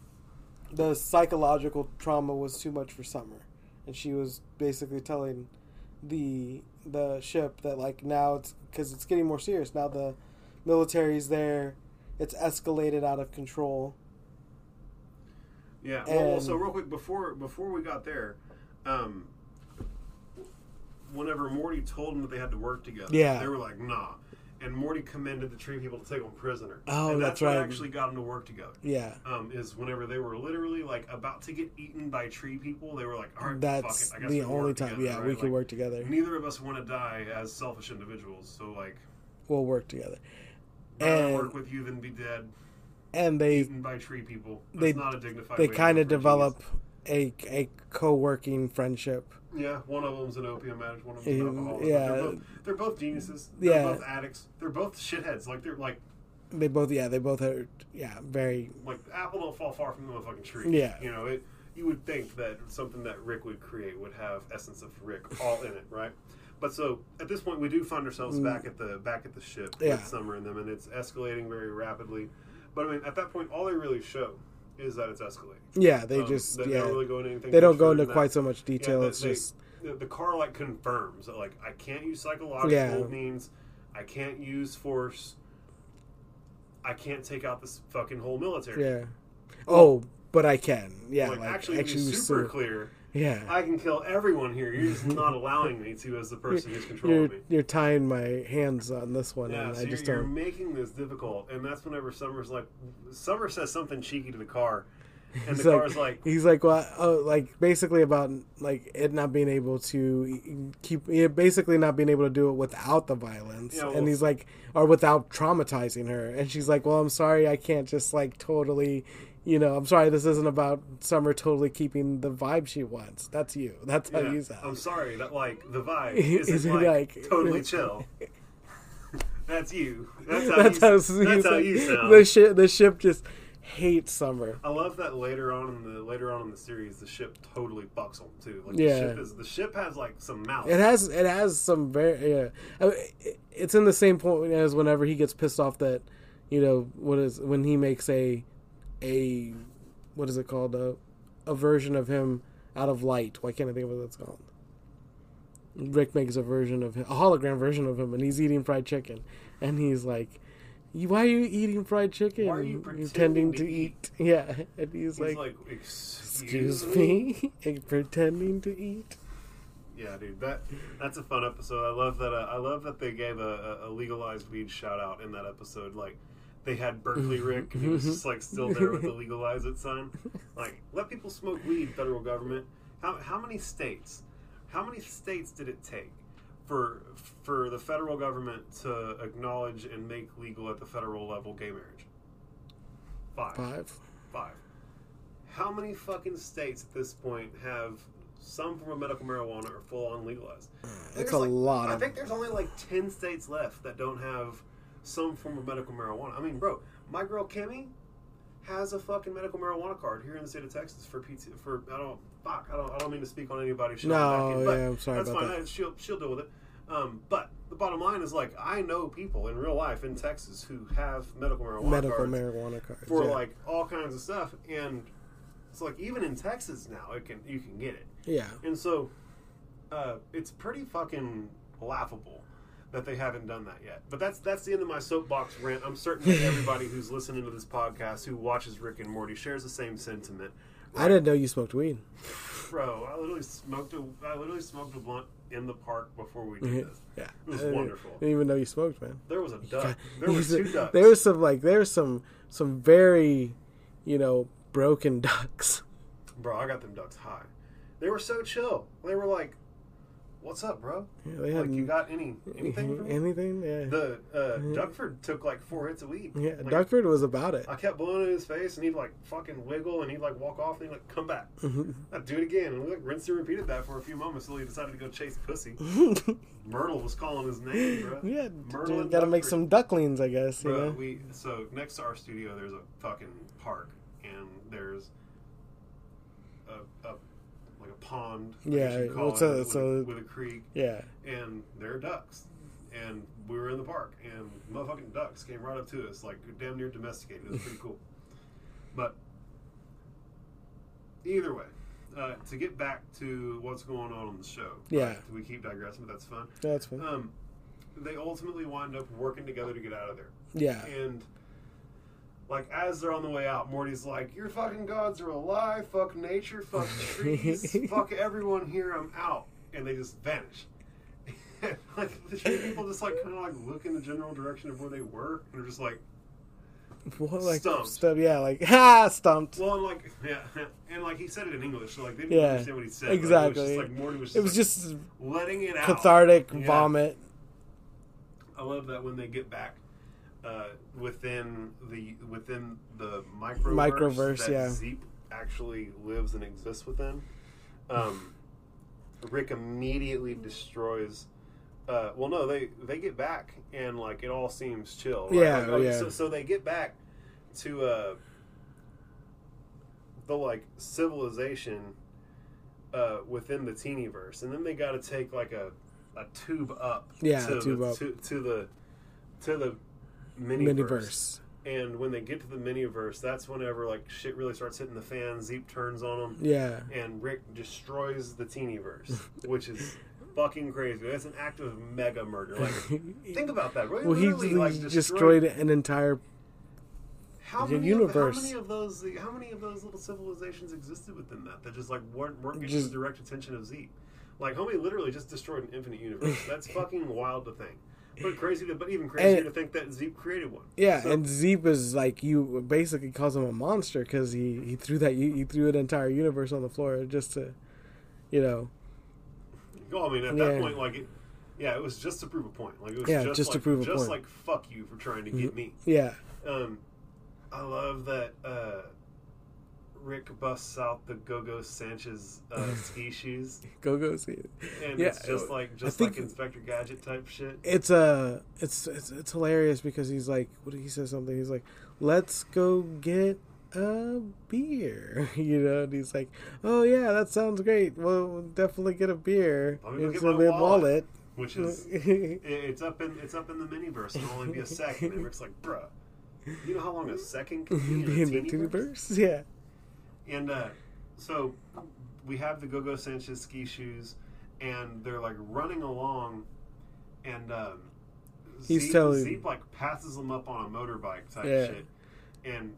the psychological trauma was too much for Summer, and she was basically telling the the ship that like now it's because it's getting more serious now. The military's there, it's escalated out of control. Yeah. Well, well, so real quick before before we got there, um, whenever Morty told them that they had to work together, Yeah. they were like, "Nah." And Morty commended the tree people to take them prisoner. Oh, and that's what right. actually got them to work together. Yeah, Um, is whenever they were literally like about to get eaten by tree people, they were like, "All right, that's fuck it. I guess the only time. together, yeah, right? we can Like, work together. Neither of us want to die as selfish individuals, so like, We'll work together. And work with you than be dead, and they eaten by tree people. That's they not a dignified. they kind of live for a genius. develop a a co-working friendship. Yeah, one of them's an opium addict, one of them's an alcoholic. yeah. They're both, they're both geniuses. They're Yeah. both addicts. They're both shitheads. Like they're like They both yeah they both are yeah very like apple don't fall far from the motherfucking tree. Yeah. You know, it you would think that something that Rick would create would have essence of Rick all in it, right? But so at this point we do find ourselves Mm. back at the back at the ship Yeah. with Summer in them and it's escalating very rapidly. But I mean at that point all they really show is that it's escalating. yeah they Um, just they yeah don't really go into anything they don't go into quite that. so much detail. Yeah, it's they- just the, the car like confirms that like I can't use psychological Yeah. means, I can't use force, I can't take out this fucking whole military. yeah. Oh, but I can. Yeah, like, like, actually, actually, super so- clear, Yeah. I can kill everyone here. You're just not allowing me to as the person who's You're, controlling me. you're tying my hands on this one, Yeah, and so I just you're, you're making this difficult, and that's whenever Summer's like, Summer says something cheeky to the car, and He's the like, car's like, he's like, well, oh, like basically about like it not being able to keep, basically not being able to do it without the violence, Yeah, well, and he's like, or without traumatizing her, and she's like, well, I'm sorry, I can't just like totally, you know, I'm sorry, this isn't about Summer totally keeping the vibe she wants. That's you. That's how yeah, you sound. I'm sorry that like the vibe Is isn't it like, like- totally chill. that's you. That's how That's you. how, that's he's how like- you sound. The ship, the ship just hates Summer. I love that later on in the later on in the series, the ship totally bucks them too. Like Yeah. the ship is the ship has like some mouth. It has it has some very yeah. I mean, It's in the same point as whenever he gets pissed off that, you know, what is when he makes a, a, what is it called a, a version of him out of light. Why can't I think of what that's called? Rick makes a version of him, a hologram version of him, and he's eating fried chicken, and he's like. Why are you eating fried chicken? Why are you pretending pretending to eat?" eat. Yeah, and he's, He's like, like, excuse, "Excuse me, pretending to eat." Yeah, dude, that that's a fun episode. I love that. Uh, I love that they gave a, a legalized weed shout out in that episode. Like, they had Berkeley mm-hmm. Rick, and he was mm-hmm. just like still there with the legalize it sign. Like, let people smoke weed, federal government. How how many states? How many states did it take for for the federal government to acknowledge and make legal at the federal level gay marriage? Five. Five. Five. How many fucking states at this point have some form of medical marijuana or full on legalized? It's a like- lot I think there's only like 10 states left that don't have some form of medical marijuana. I mean, bro, my girl Kimmy has a fucking medical marijuana card here in the state of Texas for PT for I don't fuck I don't I don't mean to speak on anybody. she'll No, back in, yeah, I'm sorry That's fine. that. She'll she'll deal with it. Um, but the bottom line is like I know people in real life in Texas who have medical marijuana medical cards marijuana cards for yeah. like all kinds of stuff and it's like even in Texas now it can you can get it yeah and so uh, it's pretty fucking laughable that they haven't done that yet. But that's that's the end of my soapbox rant. I'm certain that everybody who's listening to this podcast who watches Rick and Morty shares the same sentiment. I didn't know you smoked weed. bro I literally smoked a I literally smoked a blunt in the park before we did mm-hmm. this. Yeah, It was I wonderful. Didn't even know you smoked, man. there was a duck. there were He's- two ducks. There was some like there was some some very, you know, broken ducks. bro I got them ducks high. They were so chill. They were like what's up bro Yeah, like you got any anything anything. Yeah, The uh, Duckford took like four hits a week. yeah. Like, Duckford was about it. I kept blowing in his face, and he'd like fucking wiggle, and he'd like walk off, and he'd like come back. Mm-hmm. I'd do it again, and we like rinsed and repeated that for a few moments until he decided to go chase pussy. Myrtle was calling his name, bro. yeah, Myrtle got to make some ducklings, I guess. You Bro, know. we so next to our studio, there's a fucking park, and there's a a pond. Yeah, you'd call well, it, so- with, a, with a creek. Yeah, and there are ducks. And we were in the park, and motherfucking ducks came right up to us, like damn near domesticated. It was pretty cool. But either way, uh, to get back to what's going on on the show, Yeah. right, we keep digressing, but that's fun. that's fine. Um, they ultimately wind up working together to get out of there, yeah, and like as they're on the way out, Morty's like, "Your fucking gods are alive. Fuck nature. Fuck trees. fuck everyone here. I'm out." And they just vanish. like the tree people just like kind of like look in the general direction of where they were, and they're just like, What, like Stumped. Yeah, like ha, stumped. well, and like yeah, and like he said it in English, so like they didn't Yeah, understand what he said. exactly. Like, it was just like Morty was. Just, It was like, just letting it out. cathartic Yeah. vomit. I love that when they get back uh, within the within the microverse, Microverse, that yeah. Zeep actually lives and exists within. Um, Rick immediately destroys. Uh, well, no, they they get back and like it all seems chill. Right? Yeah, Like, like, yeah. So, so they get back to uh, the like civilization uh, within the teenyverse, and then they got to take like a a tube up. Yeah, to the, up. To, to the to the miniverse. Miniverse. And when they get to the miniverse, that's whenever like shit really starts hitting the fan. Zeep turns on them, Yeah. and Rick destroys the teenyverse, which is fucking crazy. That's an act of mega murder. Like, think about that. Really, Well, he, like, destroyed an entire How many, universe. Of, how many of those? How many of those little civilizations existed within that that just like weren't weren't getting Just- the direct attention of Zeke? Like, homie literally just destroyed an infinite universe. That's fucking wild to think. But crazy to, but even crazier And- to think that Zeep created one. Yeah, So- and Zeep is like you basically calls him a monster because he he threw that he threw an entire universe on the floor just to, you know, Well, I mean, at that point, like, it, yeah, it was just to prove a point. Like, it was Yeah, just, just to like, prove a just point. like fuck you for trying to get me. yeah, Um, I love that uh, Rick busts out the Go-Go Sanchez uh, ski shoes, go go see and Yeah, it's just uh, like just like Inspector Gadget type shit. It's uh it's, it's it's hilarious because he's like, what he says something? He's like, let's go get a beer, you know, and he's like, oh yeah, that sounds great. Well, we'll definitely get a beer. Let me go It's get my the wallet. Which is it's up in it's up in the miniverse. It'll only be a second. And Rick's like, bruh, you know how long a second can be in a the teeny verse, yeah. And uh, so we have the Go-Go Sanchez ski shoes, and they're like running along, and um, He's Zeke, telling- Zeke like passes them up on a motorbike type Yeah. shit, and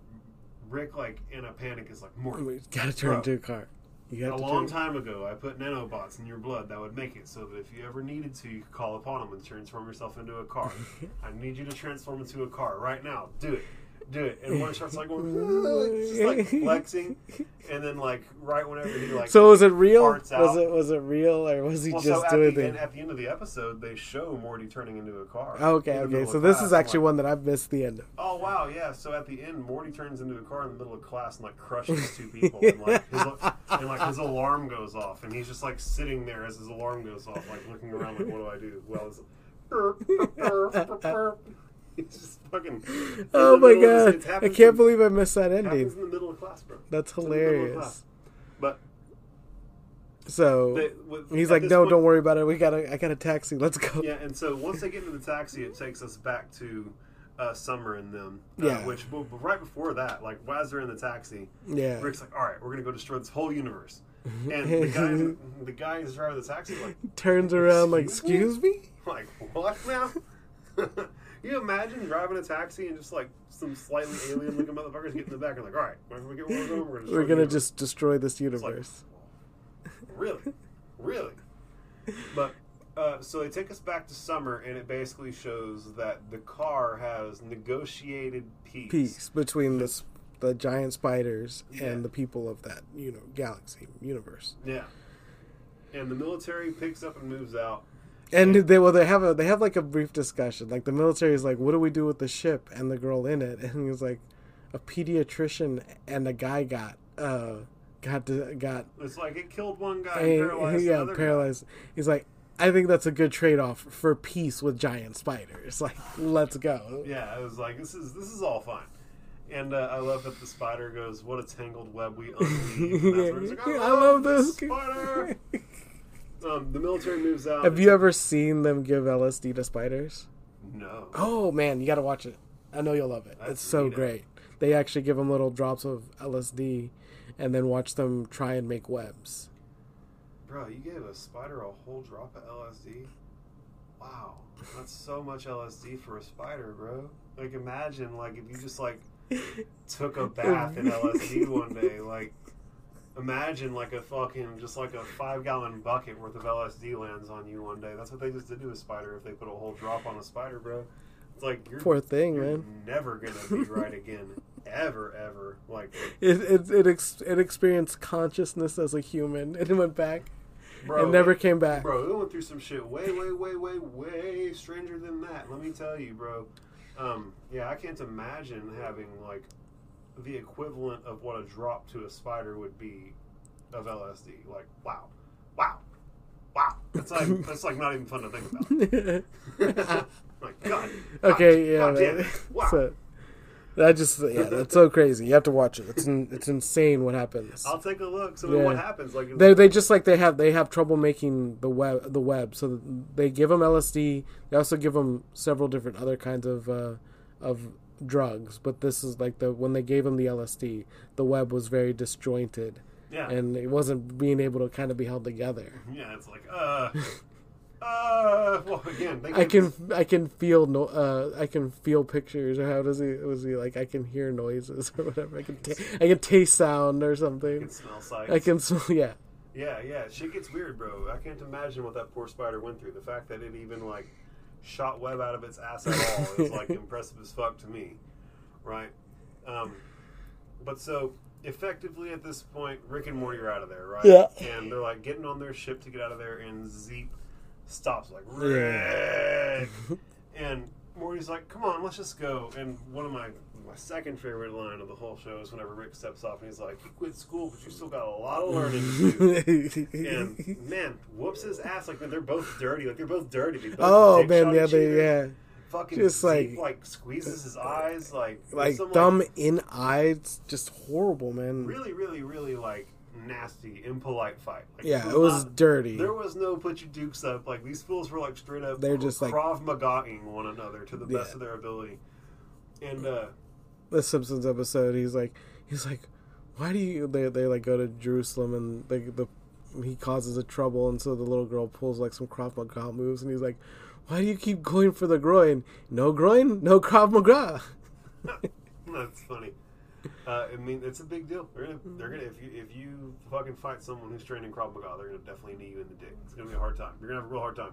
Rick like in a panic is like, You gotta turn Bro. into a car. You a got to long turn. time ago, I put nanobots in your blood that would make it so that if you ever needed to, you could call upon them and transform yourself into a car. I need you to transform into a car right now. Do it. Do it. And one starts like going, just like flexing. And then like right whenever he like So was it real? Was it was it real or was he well, just so doing the, it? end, at the end of the episode, they show Morty turning into a car. Okay, okay. So this class. is actually like, one that I've missed the end of. Oh wow, yeah. So at the end, Morty turns into a car in the middle of class and like crushes two people, and like his, and like his alarm goes off, and he's just like sitting there as his alarm goes off, like looking around, like what do I do? Well, it's burp, burp, burp, burp, burp. He's just fucking. Oh my god! I can't in- believe I missed that it happens ending. in the middle of class, bro. That's It's in the middle of hilarious. class. But So they, with, he's like, "No, point- don't worry about it. We got a, I got a taxi. Let's go." Yeah, and so once they get into the taxi, it takes us back to uh, Summer and them. Uh, Yeah. Which, well, but right before that, like, as they're in the taxi, Yeah. Rick's like, "All right, we're gonna go destroy this whole universe." And the guy, the guy who's driving the taxi, like, Turns around like, Excuse "Excuse me." like what now? You imagine driving a taxi and just like some slightly alien-looking motherfuckers get in the back and like, "All right, when we get where we're gonna, We're gonna universe." just destroy this like- universe. really, really. But uh, so they take us back to summer, and it basically shows that the car has negotiated peace. Peace between the the giant spiders Yeah. and the people of that you know galaxy universe. Yeah. And the military picks up and moves out. And they well they have a they have like a brief discussion. Like the military is like, "What do we do with the ship and the girl in it?" And he's like, "A pediatrician and a guy got uh got to, got It's like it killed one guy, and paralyzed yeah another guy. paralyzed." He's like, "I think that's a good trade off for peace with giant spiders. Like, let's go." Yeah, it was like this is this is all fine. And uh, I love that the spider goes, "What a tangled web we unweave." That's where he's I love this spider. Um, the military moves out. Have you ever seen them give LSD to spiders? No. Oh man, you got to watch it. I know you'll love it. That's it's so neato. great. They actually give them little drops of LSD, and then watch them try and make webs. Bro, you gave a spider a whole drop of LSD? Wow. That's so much LSD for a spider, bro. Like imagine like if you just like took a bath in LSD one day, like imagine like a fucking just like a five gallon bucket worth of LSD lands on you one day. That's what they just did to a spider if they put a whole drop on a spider, bro. It's like you're, Poor thing, you're man. never gonna be right again. Ever, ever. Like It it it, ex- it experienced consciousness as a human, and it went back. bro, it never came back. Bro, it went through some shit way, way, way, way, way stranger than that. Let me tell you, bro. Um, yeah, I can't imagine having like the equivalent of what a drop to a spider would be of LSD. Like, wow, wow, wow. It's like that's like not even fun to think about. like, God. okay, God, yeah. God damn man. it. Wow. So, that just yeah, that's so crazy. You have to watch it. It's in, it's insane what happens. I'll take a look. So Yeah. what happens? Like, They they just like they have they have trouble making the web the web. So they give them LSD. They also give them several different other kinds of uh, of drugs. But this is like the when they gave him the LSD, the web was very disjointed yeah, and it wasn't being able to kind of be held together. yeah. It's like, uh, Uh, well, again, they I can I can feel no uh I can feel pictures or how does he was he like I can hear noises or whatever I can ta- I can taste sound or something I can smell sights. I can smell yeah Yeah, yeah, shit gets weird, bro. I can't imagine what that poor spider went through. The fact that it even like shot web out of its ass at all is like impressive as fuck to me, right? Um, but so effectively at this point, Rick and Morty are out of there, right? Yeah. And they're like getting on their ship to get out of there, and Zeep stops like Rick, and Morty's like, "Come on, let's just go." And one of my my second favorite line of the whole show is whenever Rick steps off and he's like, "You quit school, but you still got a lot of learning to do." and man, whoops his ass. Like they're both dirty. Like they're both dirty. They both oh man yeah they yeah Fucking Just Zeke, like- like squeezes his eyes. Like like some, dumb in eyes just horrible man really, really, really like nasty, impolite fight. Like, yeah it was not- dirty There was no put your dukes up. Like these fools were like straight up. They're just, like- Krav Magaing one another to the best of their ability. And uh, the Simpsons episode he's like he's like why do you they they like go to Jerusalem and they the he causes a trouble and so the little girl pulls like some Krav Maga moves and he's like why do you keep going for the groin no groin no Krav Maga That's funny. Uh, I mean, it's a big deal. They're gonna, they're gonna if you if you fucking fight someone who's training Krav Maga, they're gonna definitely knee you in the dick. It's gonna be a hard time. You're gonna have a real hard time.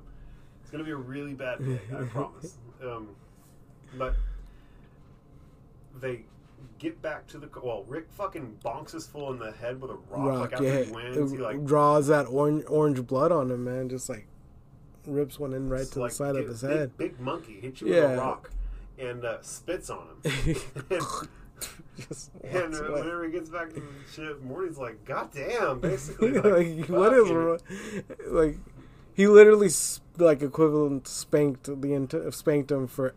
It's gonna be a really bad day, I promise. Um, but they get back to the well. Rick fucking bonks his full in the head with a rock. rock like after yeah he wins, he it like draws that orange orange blood on him man just like rips one in right to like the side of his big, head Big monkey hits you with a rock and uh, spits on him. And uh, whenever he gets back to the ship, Morty's like, "God damn!" Basically, like, like, what is wrong? Like, he literally like equivalent spanked the ent- spanked him for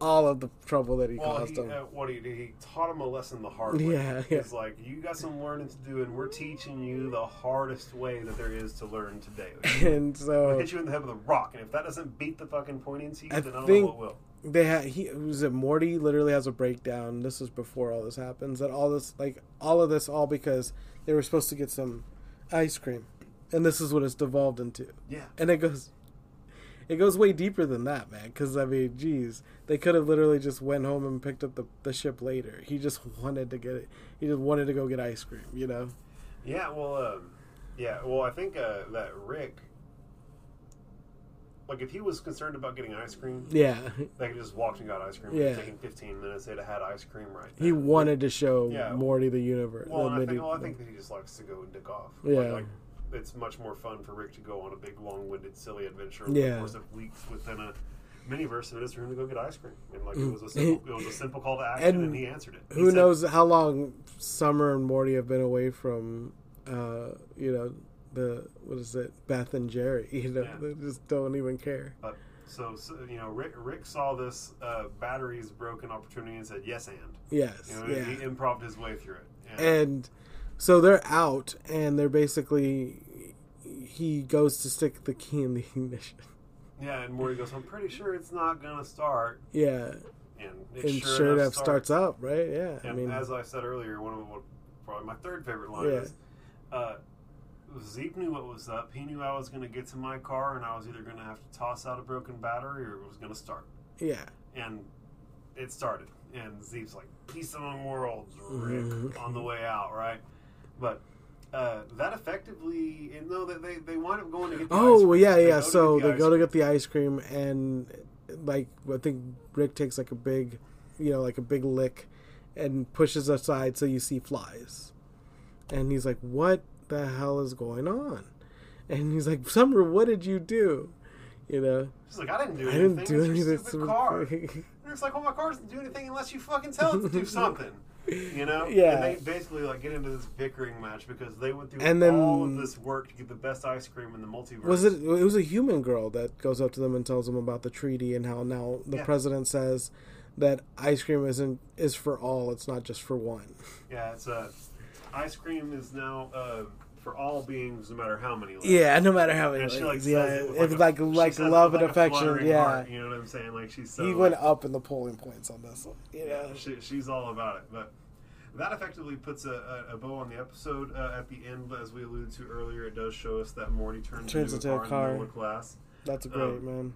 all of the trouble that he Well, caused he, him. uh, what he did, he taught him a lesson the hard way. Yeah, yeah. He's like, "You got some learning to do, and we're teaching you the hardest way that there is to learn today." and so hit you in the head with a rock, and if that doesn't beat the fucking point into you, I then I don't know what will. they had he was it Morty literally has a breakdown. This is before all this happens. That all this like all of this all because they were supposed to get some ice cream, and this is what it's devolved into. Yeah, And it goes, it goes way deeper than that, man. Because I mean, geez, they could have literally just went home and picked up the, the ship later. He just wanted to get it. He just wanted to go get ice cream, you know. yeah. Well, um, yeah. Well, I think uh, that Rick, like, if he was concerned about getting ice cream, Yeah, they could just walked and got ice cream. Yeah. Taking fifteen minutes, they'd have had ice cream right. he wanted to show Yeah. Morty the universe. Well, the and I think, well, I think that he just likes to go and dick off. Yeah. Like, like, it's much more fun for Rick to go on a big, long-winded, silly adventure over Yeah. the course of weeks within a miniverse than it is for him to go get ice cream. And like, it Mm. was a simple, it was a simple call to action, And and, he answered it. He who said- knows how long Summer and Morty have been away from, uh, you know, the what is it, Beth and Jerry. You know, Yeah. they just don't even care. But so, so you know, Rick, Rick saw this uh, batteries broken opportunity and said yes and. Yes, You know, yeah. he improved his way through it. And, and so they're out and they're basically he goes to stick the key in the ignition yeah, and Morty goes, "I'm pretty sure it's not gonna start." yeah And it and sure, sure enough enough starts up right yeah i And mean as I said earlier, one of what probably my third favorite line Yeah. is uh, Zeke knew what was up. He knew I was going to get to my car, and I was either going to have to toss out a broken battery or it was going to start. yeah And it started. And Zeke's like, "Peace among worlds, Rick," Mhm. on the way out, right? But uh, that effectively, and no, that they they wind up going to get. The ice cream. oh well, yeah They yeah so the they go to get the ice cream and like i think rick takes like a big you know like a big lick and pushes aside so you see flies and he's like what the hell is going on and he's like summer what did you do you know She's like, "I didn't do anything. i didn't do it's your anything stupid car." And it's like, well, my car doesn't do anything unless you fucking tell it to do something. You know? Yeah. And they basically like get into this bickering match because they went through And then- all of this work to get the best ice cream in the multiverse. Was it? It was a human girl that goes up to them and tells them about the treaty and how now the Yeah. president says that ice cream isn't is for all. It's not just for one. Yeah, it's uh, ice cream is now uh, for all beings, no matter how many. Left. Yeah, no matter how many. And she like yeah, it it's a- like she like says it love and like, affection. Yeah, heart, you know what I'm saying? Like she's so he went up in the polling points on this one. You Yeah, know? she, she's all about it. But that effectively puts a, a, a bow on the episode. Uh, at the end, as we alluded to earlier, it does show us that Morty turns, Turns into, into a car, in class. That's great, Um, man.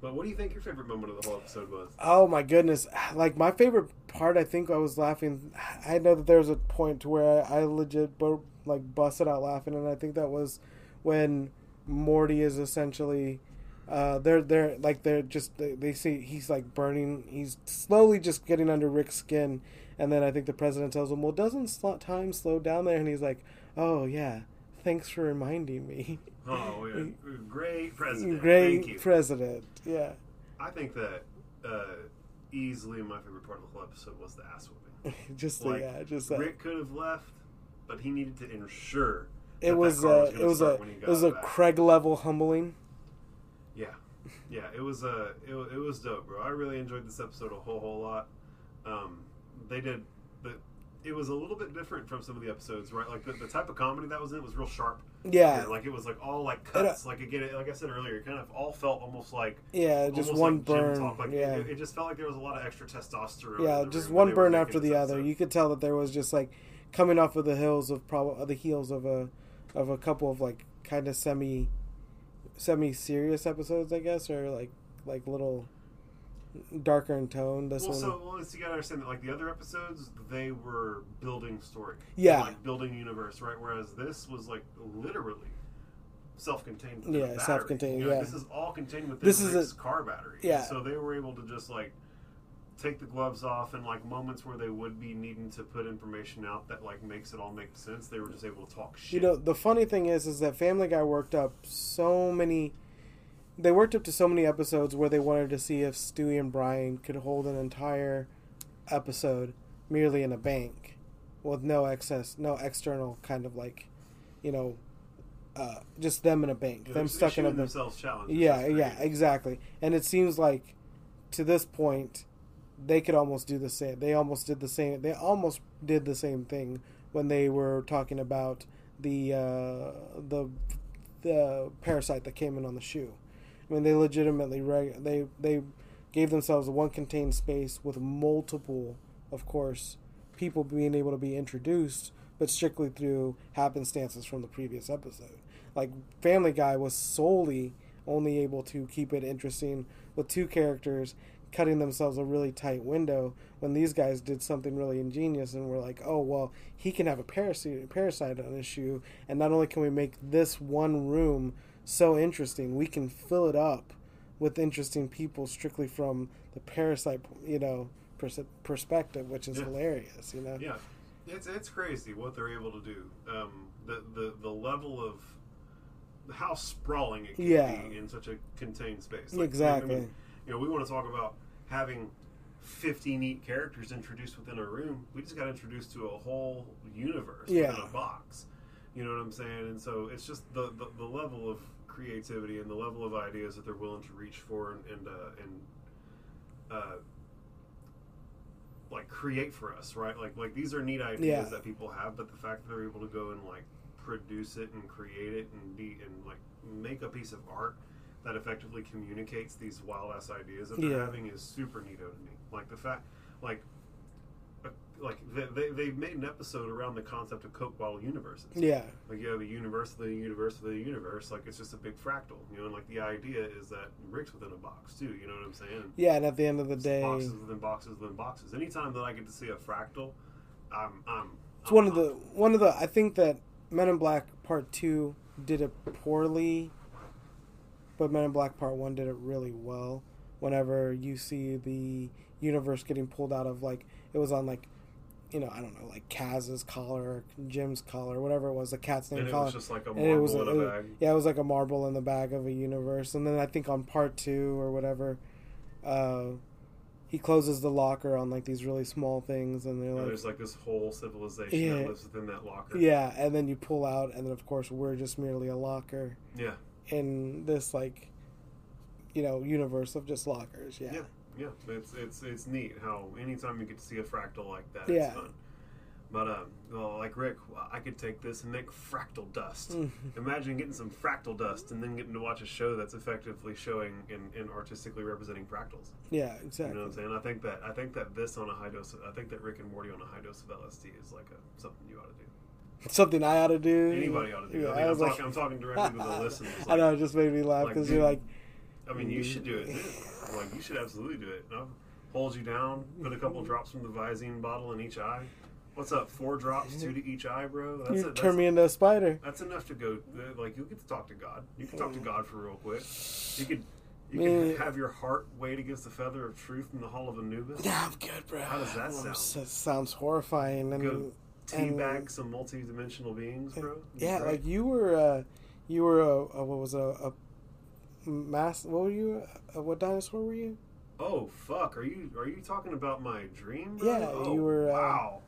But what do you think your favorite moment of the whole episode was? Oh my goodness! Like my favorite part, I think I was laughing. I know that there was a point to where I, I legit like busted out laughing, and I think that was when Morty is essentially. Uh, they're they're like they're just they, they see he's like burning. He's slowly just getting under Rick's skin, and then I think the president tells him, "Well, doesn't time slow down there?" And he's like, "Oh yeah, thanks for reminding me." Oh, yeah. great president. Great Thank you. president. Yeah. I think that uh, easily my favorite part of the whole episode was the ass whooping. just Like, yeah, just that. Rick could have left, but he needed to ensure. it was uh, gonna it was a it was a back. Craig level humbling. Yeah, yeah. It was a it, it was dope, bro. I really enjoyed this episode a whole whole lot. Um, they did, but it was a little bit different from some of the episodes, right? Like the, the type of comedy that was in it was real sharp. Yeah, like it was like all like uh, cuts. like again, like I said earlier, it kind of all felt almost like yeah, just one like burn. talk. Like yeah, it, it just felt like there was a lot of extra testosterone. yeah, just one burn after the other. You could tell that there was just like coming off of the hills of probably the heels of a of a couple of like kind of semi semi serious episodes, I guess, or like like little darker in tone. This Well, one, so well, it's- you gotta understand that like the other episodes, they were building story, Yeah. like building universe, right? Whereas this was like literally self-contained. Yeah, battery. self-contained, You know, yeah. This is all contained within This this is a- car battery. yeah. So they were able to just like take the gloves off and like moments where they would be needing to put information out that like makes it all make sense. They were just able to talk shit. You know, the funny thing is, is that Family Guy worked up so many. They worked up to so many episodes where they wanted to see if Stewie and Brian could hold an entire episode merely in a bank, with no excess, no external kind of like, you know, uh, just them in a bank, Yeah, them stuck in a themselves challenge. Yeah, yeah, exactly. And it seems like to this point they could almost do the same. They almost did the same. They almost did the same thing when they were talking about the uh, the the parasite that came in on the shoe. I mean, they legitimately reg- they they gave themselves a one contained space with multiple, of course, people being able to be introduced, but strictly through happenstances from the previous episode. Like Family Guy was solely only able to keep it interesting with two characters cutting themselves a really tight window when these guys did something really ingenious and were like, oh well, he can have a parasite parasite on his shoe, and not only can we make this one room so interesting, we can fill it up with interesting people strictly from the parasite, you know, pers- perspective, which is Yeah. hilarious, you know. Yeah, it's it's crazy what they're able to do. Um, the the the level of how sprawling it can Yeah. be in such a contained space. Exactly. I mean, you know, we want to talk about having 50 neat characters introduced within a room. We just got introduced to a whole universe Yeah. within a box. You know what I'm saying? And so it's just the, the, the level of creativity and the level of ideas that they're willing to reach for and and, uh, and uh, like create for us, right? Like like these are neat ideas Yeah. that people have, but the fact that they're able to go and like produce it and create it and be and like make a piece of art that effectively communicates these wild ass ideas that they're Yeah. having is super neato to me. Like the fact, like. uh, Like they, they they've made an episode around the concept of Coke bottle universes. Yeah, Like you have a universe within a universe within a universe. Like it's just a big fractal, you know. And like the idea is that Rick's within a box too. You know what I'm saying? yeah, and at the end of the day, boxes within boxes within boxes. Anytime that I get to see a fractal, I'm I'm. it's I'm one of the one of the. I think that Men in Black Part Two did it poorly, but Men in Black Part One did it really well. Whenever you see the universe getting pulled out of like it was on like, you know, I don't know, like Kaz's collar, Jim's collar, whatever it was, the cat's name And it collar. was just like a it marble was in a- a it- bag. Yeah, it was like a marble in the bag of a universe. And then I think on part two or whatever, uh, he closes the locker on like these really small things, and they're like, there's like this whole civilization Yeah. that lives within that locker. yeah. And then you pull out, and then of course we're just merely a locker Yeah. In this like, you know, universe of just lockers. Yeah. Yeah. Yeah. It's it's it's neat how anytime you get to see a fractal like that, Yeah. it's fun. But um, well, like Rick, I could take this and make fractal dust. Mm. Imagine getting some fractal dust and then getting to watch a show that's effectively showing and, and artistically representing fractals. Yeah, exactly. You know what I'm saying? I think that I think that this on a high dose. Of, I think that Rick and Morty on a high dose of LSD is like a something you ought to do. Something I ought to do. Anybody ought to do. Yeah, I mean, I I'm, was like- talking, I'm talking directly to the listeners. I know, it just made me laugh because dude, you're like, I mean, you should do it. Like, you should absolutely do it. Hold you down, put a couple drops from the Visine bottle in each eye. What's up? Four drops, two to each eye, bro. That's you it. turn That's, me into a spider. that's enough to go. uh, Like, you get to talk to God. You can talk to God for real quick. You could. You Man. can have your heart weighed against the feather of truth in the hall of Anubis. Yeah, I'm good, bro. How does that sound? It sounds horrifying. And- teabag some multi-dimensional beings, bro. Yeah, great. like you were, uh, you were a, a what was a, a mass? What were you? A, what dinosaur were you? Oh fuck! Are you are you talking about my dream? Bro? Yeah, oh, you were, uh, wow,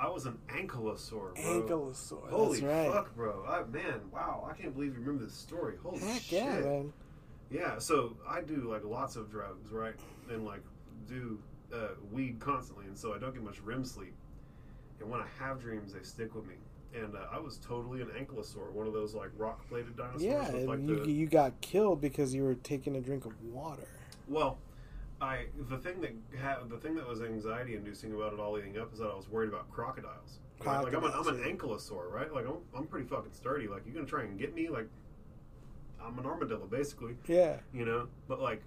I was an ankylosaur, bro. Ankylosaur. Holy right. fuck, bro! I, man, wow! I can't believe you remember this story. Holy Heck shit! yeah, man. Yeah, so I do like lots of drugs, right? And like do uh, weed constantly, and so I don't get much REM sleep. And when I have dreams, they stick with me. And uh, I was totally an ankylosaur, one of those like rock-plated dinosaurs. Yeah, with, and like you the, you got killed because you were taking a drink of water. Well, I the thing that ha- the thing that was anxiety inducing about it all leading up is that I was worried about crocodiles. Right? Like I'm an, I'm an ankylosaur, right? Like I'm, I'm pretty fucking sturdy. Like you're gonna try and get me? Like I'm an armadillo, basically. Yeah, You know, but like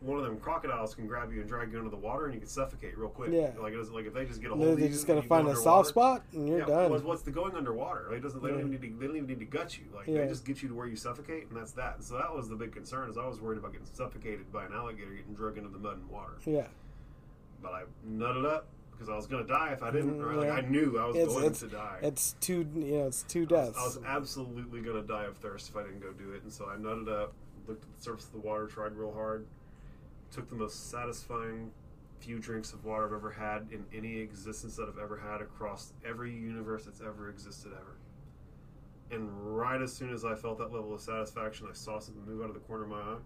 one of them crocodiles can grab you and drag you into the water, and you can suffocate real quick. Yeah. Like it doesn't like if they just get a hold of they just gotta you go find a soft spot and you're yeah, done. What's, what's the going underwater? Like, doesn't they don't even need to, they don't even need to gut you. Like Yeah. they just get you to where you suffocate, and that's that. And so that was the big concern. Is I was worried about getting suffocated by an alligator getting dragged into the mud and water. yeah. But I nutted up because I was gonna die if I didn't. Or like Yeah. I knew I was It's- going it's- to die. It's two, you know, it's two I was, deaths. I was absolutely gonna die of thirst if I didn't go do it. And so I nutted up, looked at the surface of the water, tried real hard, took the most satisfying few drinks of water I've ever had in any existence that I've ever had across every universe that's ever existed ever. And right as soon as I felt that level of satisfaction, I saw something move out of the corner of my eye,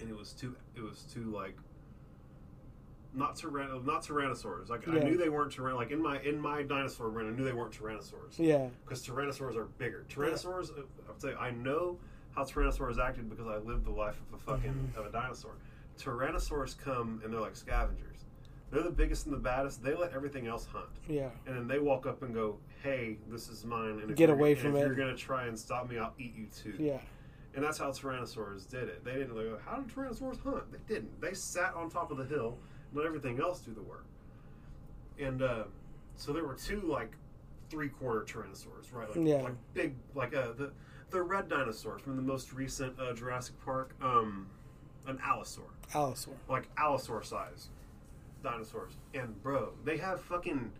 and it was two. It was two like. Not tyrann- not tyrannosaurs. Like I knew they weren't tyrann. Like in my in my dinosaur brain, I knew they weren't tyrannosaurs yeah, because tyrannosaurs are bigger. Tyrannosaurs, uh, I'll tell you, I know how tyrannosaurs acted because I lived the life of a fucking Mm-hmm. of a dinosaur. Tyrannosaurs come and they're like scavengers. They're the biggest and the baddest. They let everything else hunt, yeah, and then they walk up and go, "Hey, this is mine." And if Get you're- away from if it. You're gonna try and stop me. I'll eat you too. yeah. And that's how tyrannosaurs did it. They didn't go, "How did tyrannosaurs hunt?" They didn't. They sat on top of the hill, and let everything else do the work. And uh, so there were two like three quarter tyrannosaurs, right? Like, Yeah. like big, like uh, the the red dinosaur from the most recent uh, Jurassic Park, um, an allosaur, Allosaur. like allosaur size dinosaurs. And bro, they have fucking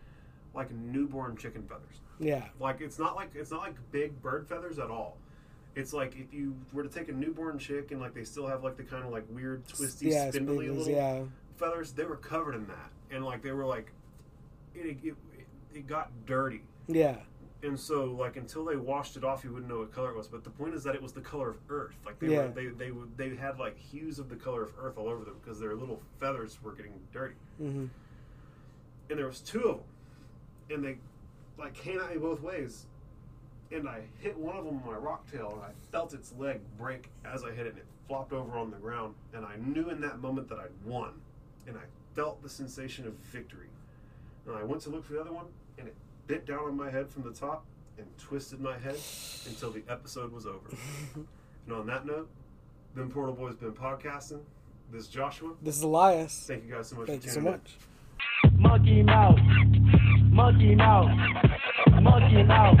like newborn chicken feathers. Yeah, Like it's not like it's not like big bird feathers at all. It's like if you were to take a newborn chick and like they still have like the kind of like weird twisty yeah, spindly spindles, little yeah, feathers, they were covered in that, and like they were like it, it, it got dirty, yeah, and so like until they washed it off, you wouldn't know what color it was. But the point is that it was the color of earth. Like they Yeah. were, they they would- they had like hues of the color of earth all over them because their little feathers were getting dirty, hmm and there was two of them, and they like came at me both ways. And I hit one of them with my rock tail, and I felt its leg break as I hit it, and it flopped over on the ground. And I knew in that moment that I'd won, and I felt the sensation of victory. And I went to look for the other one, and it bit down on my head from the top and twisted my head until the episode was over. and on that note, been Portal Boys been podcasting. This is Joshua. This is Elias. Thank you guys so much Thank for you so much. Monkey mouth. Monkey mouth. Monkey mouth.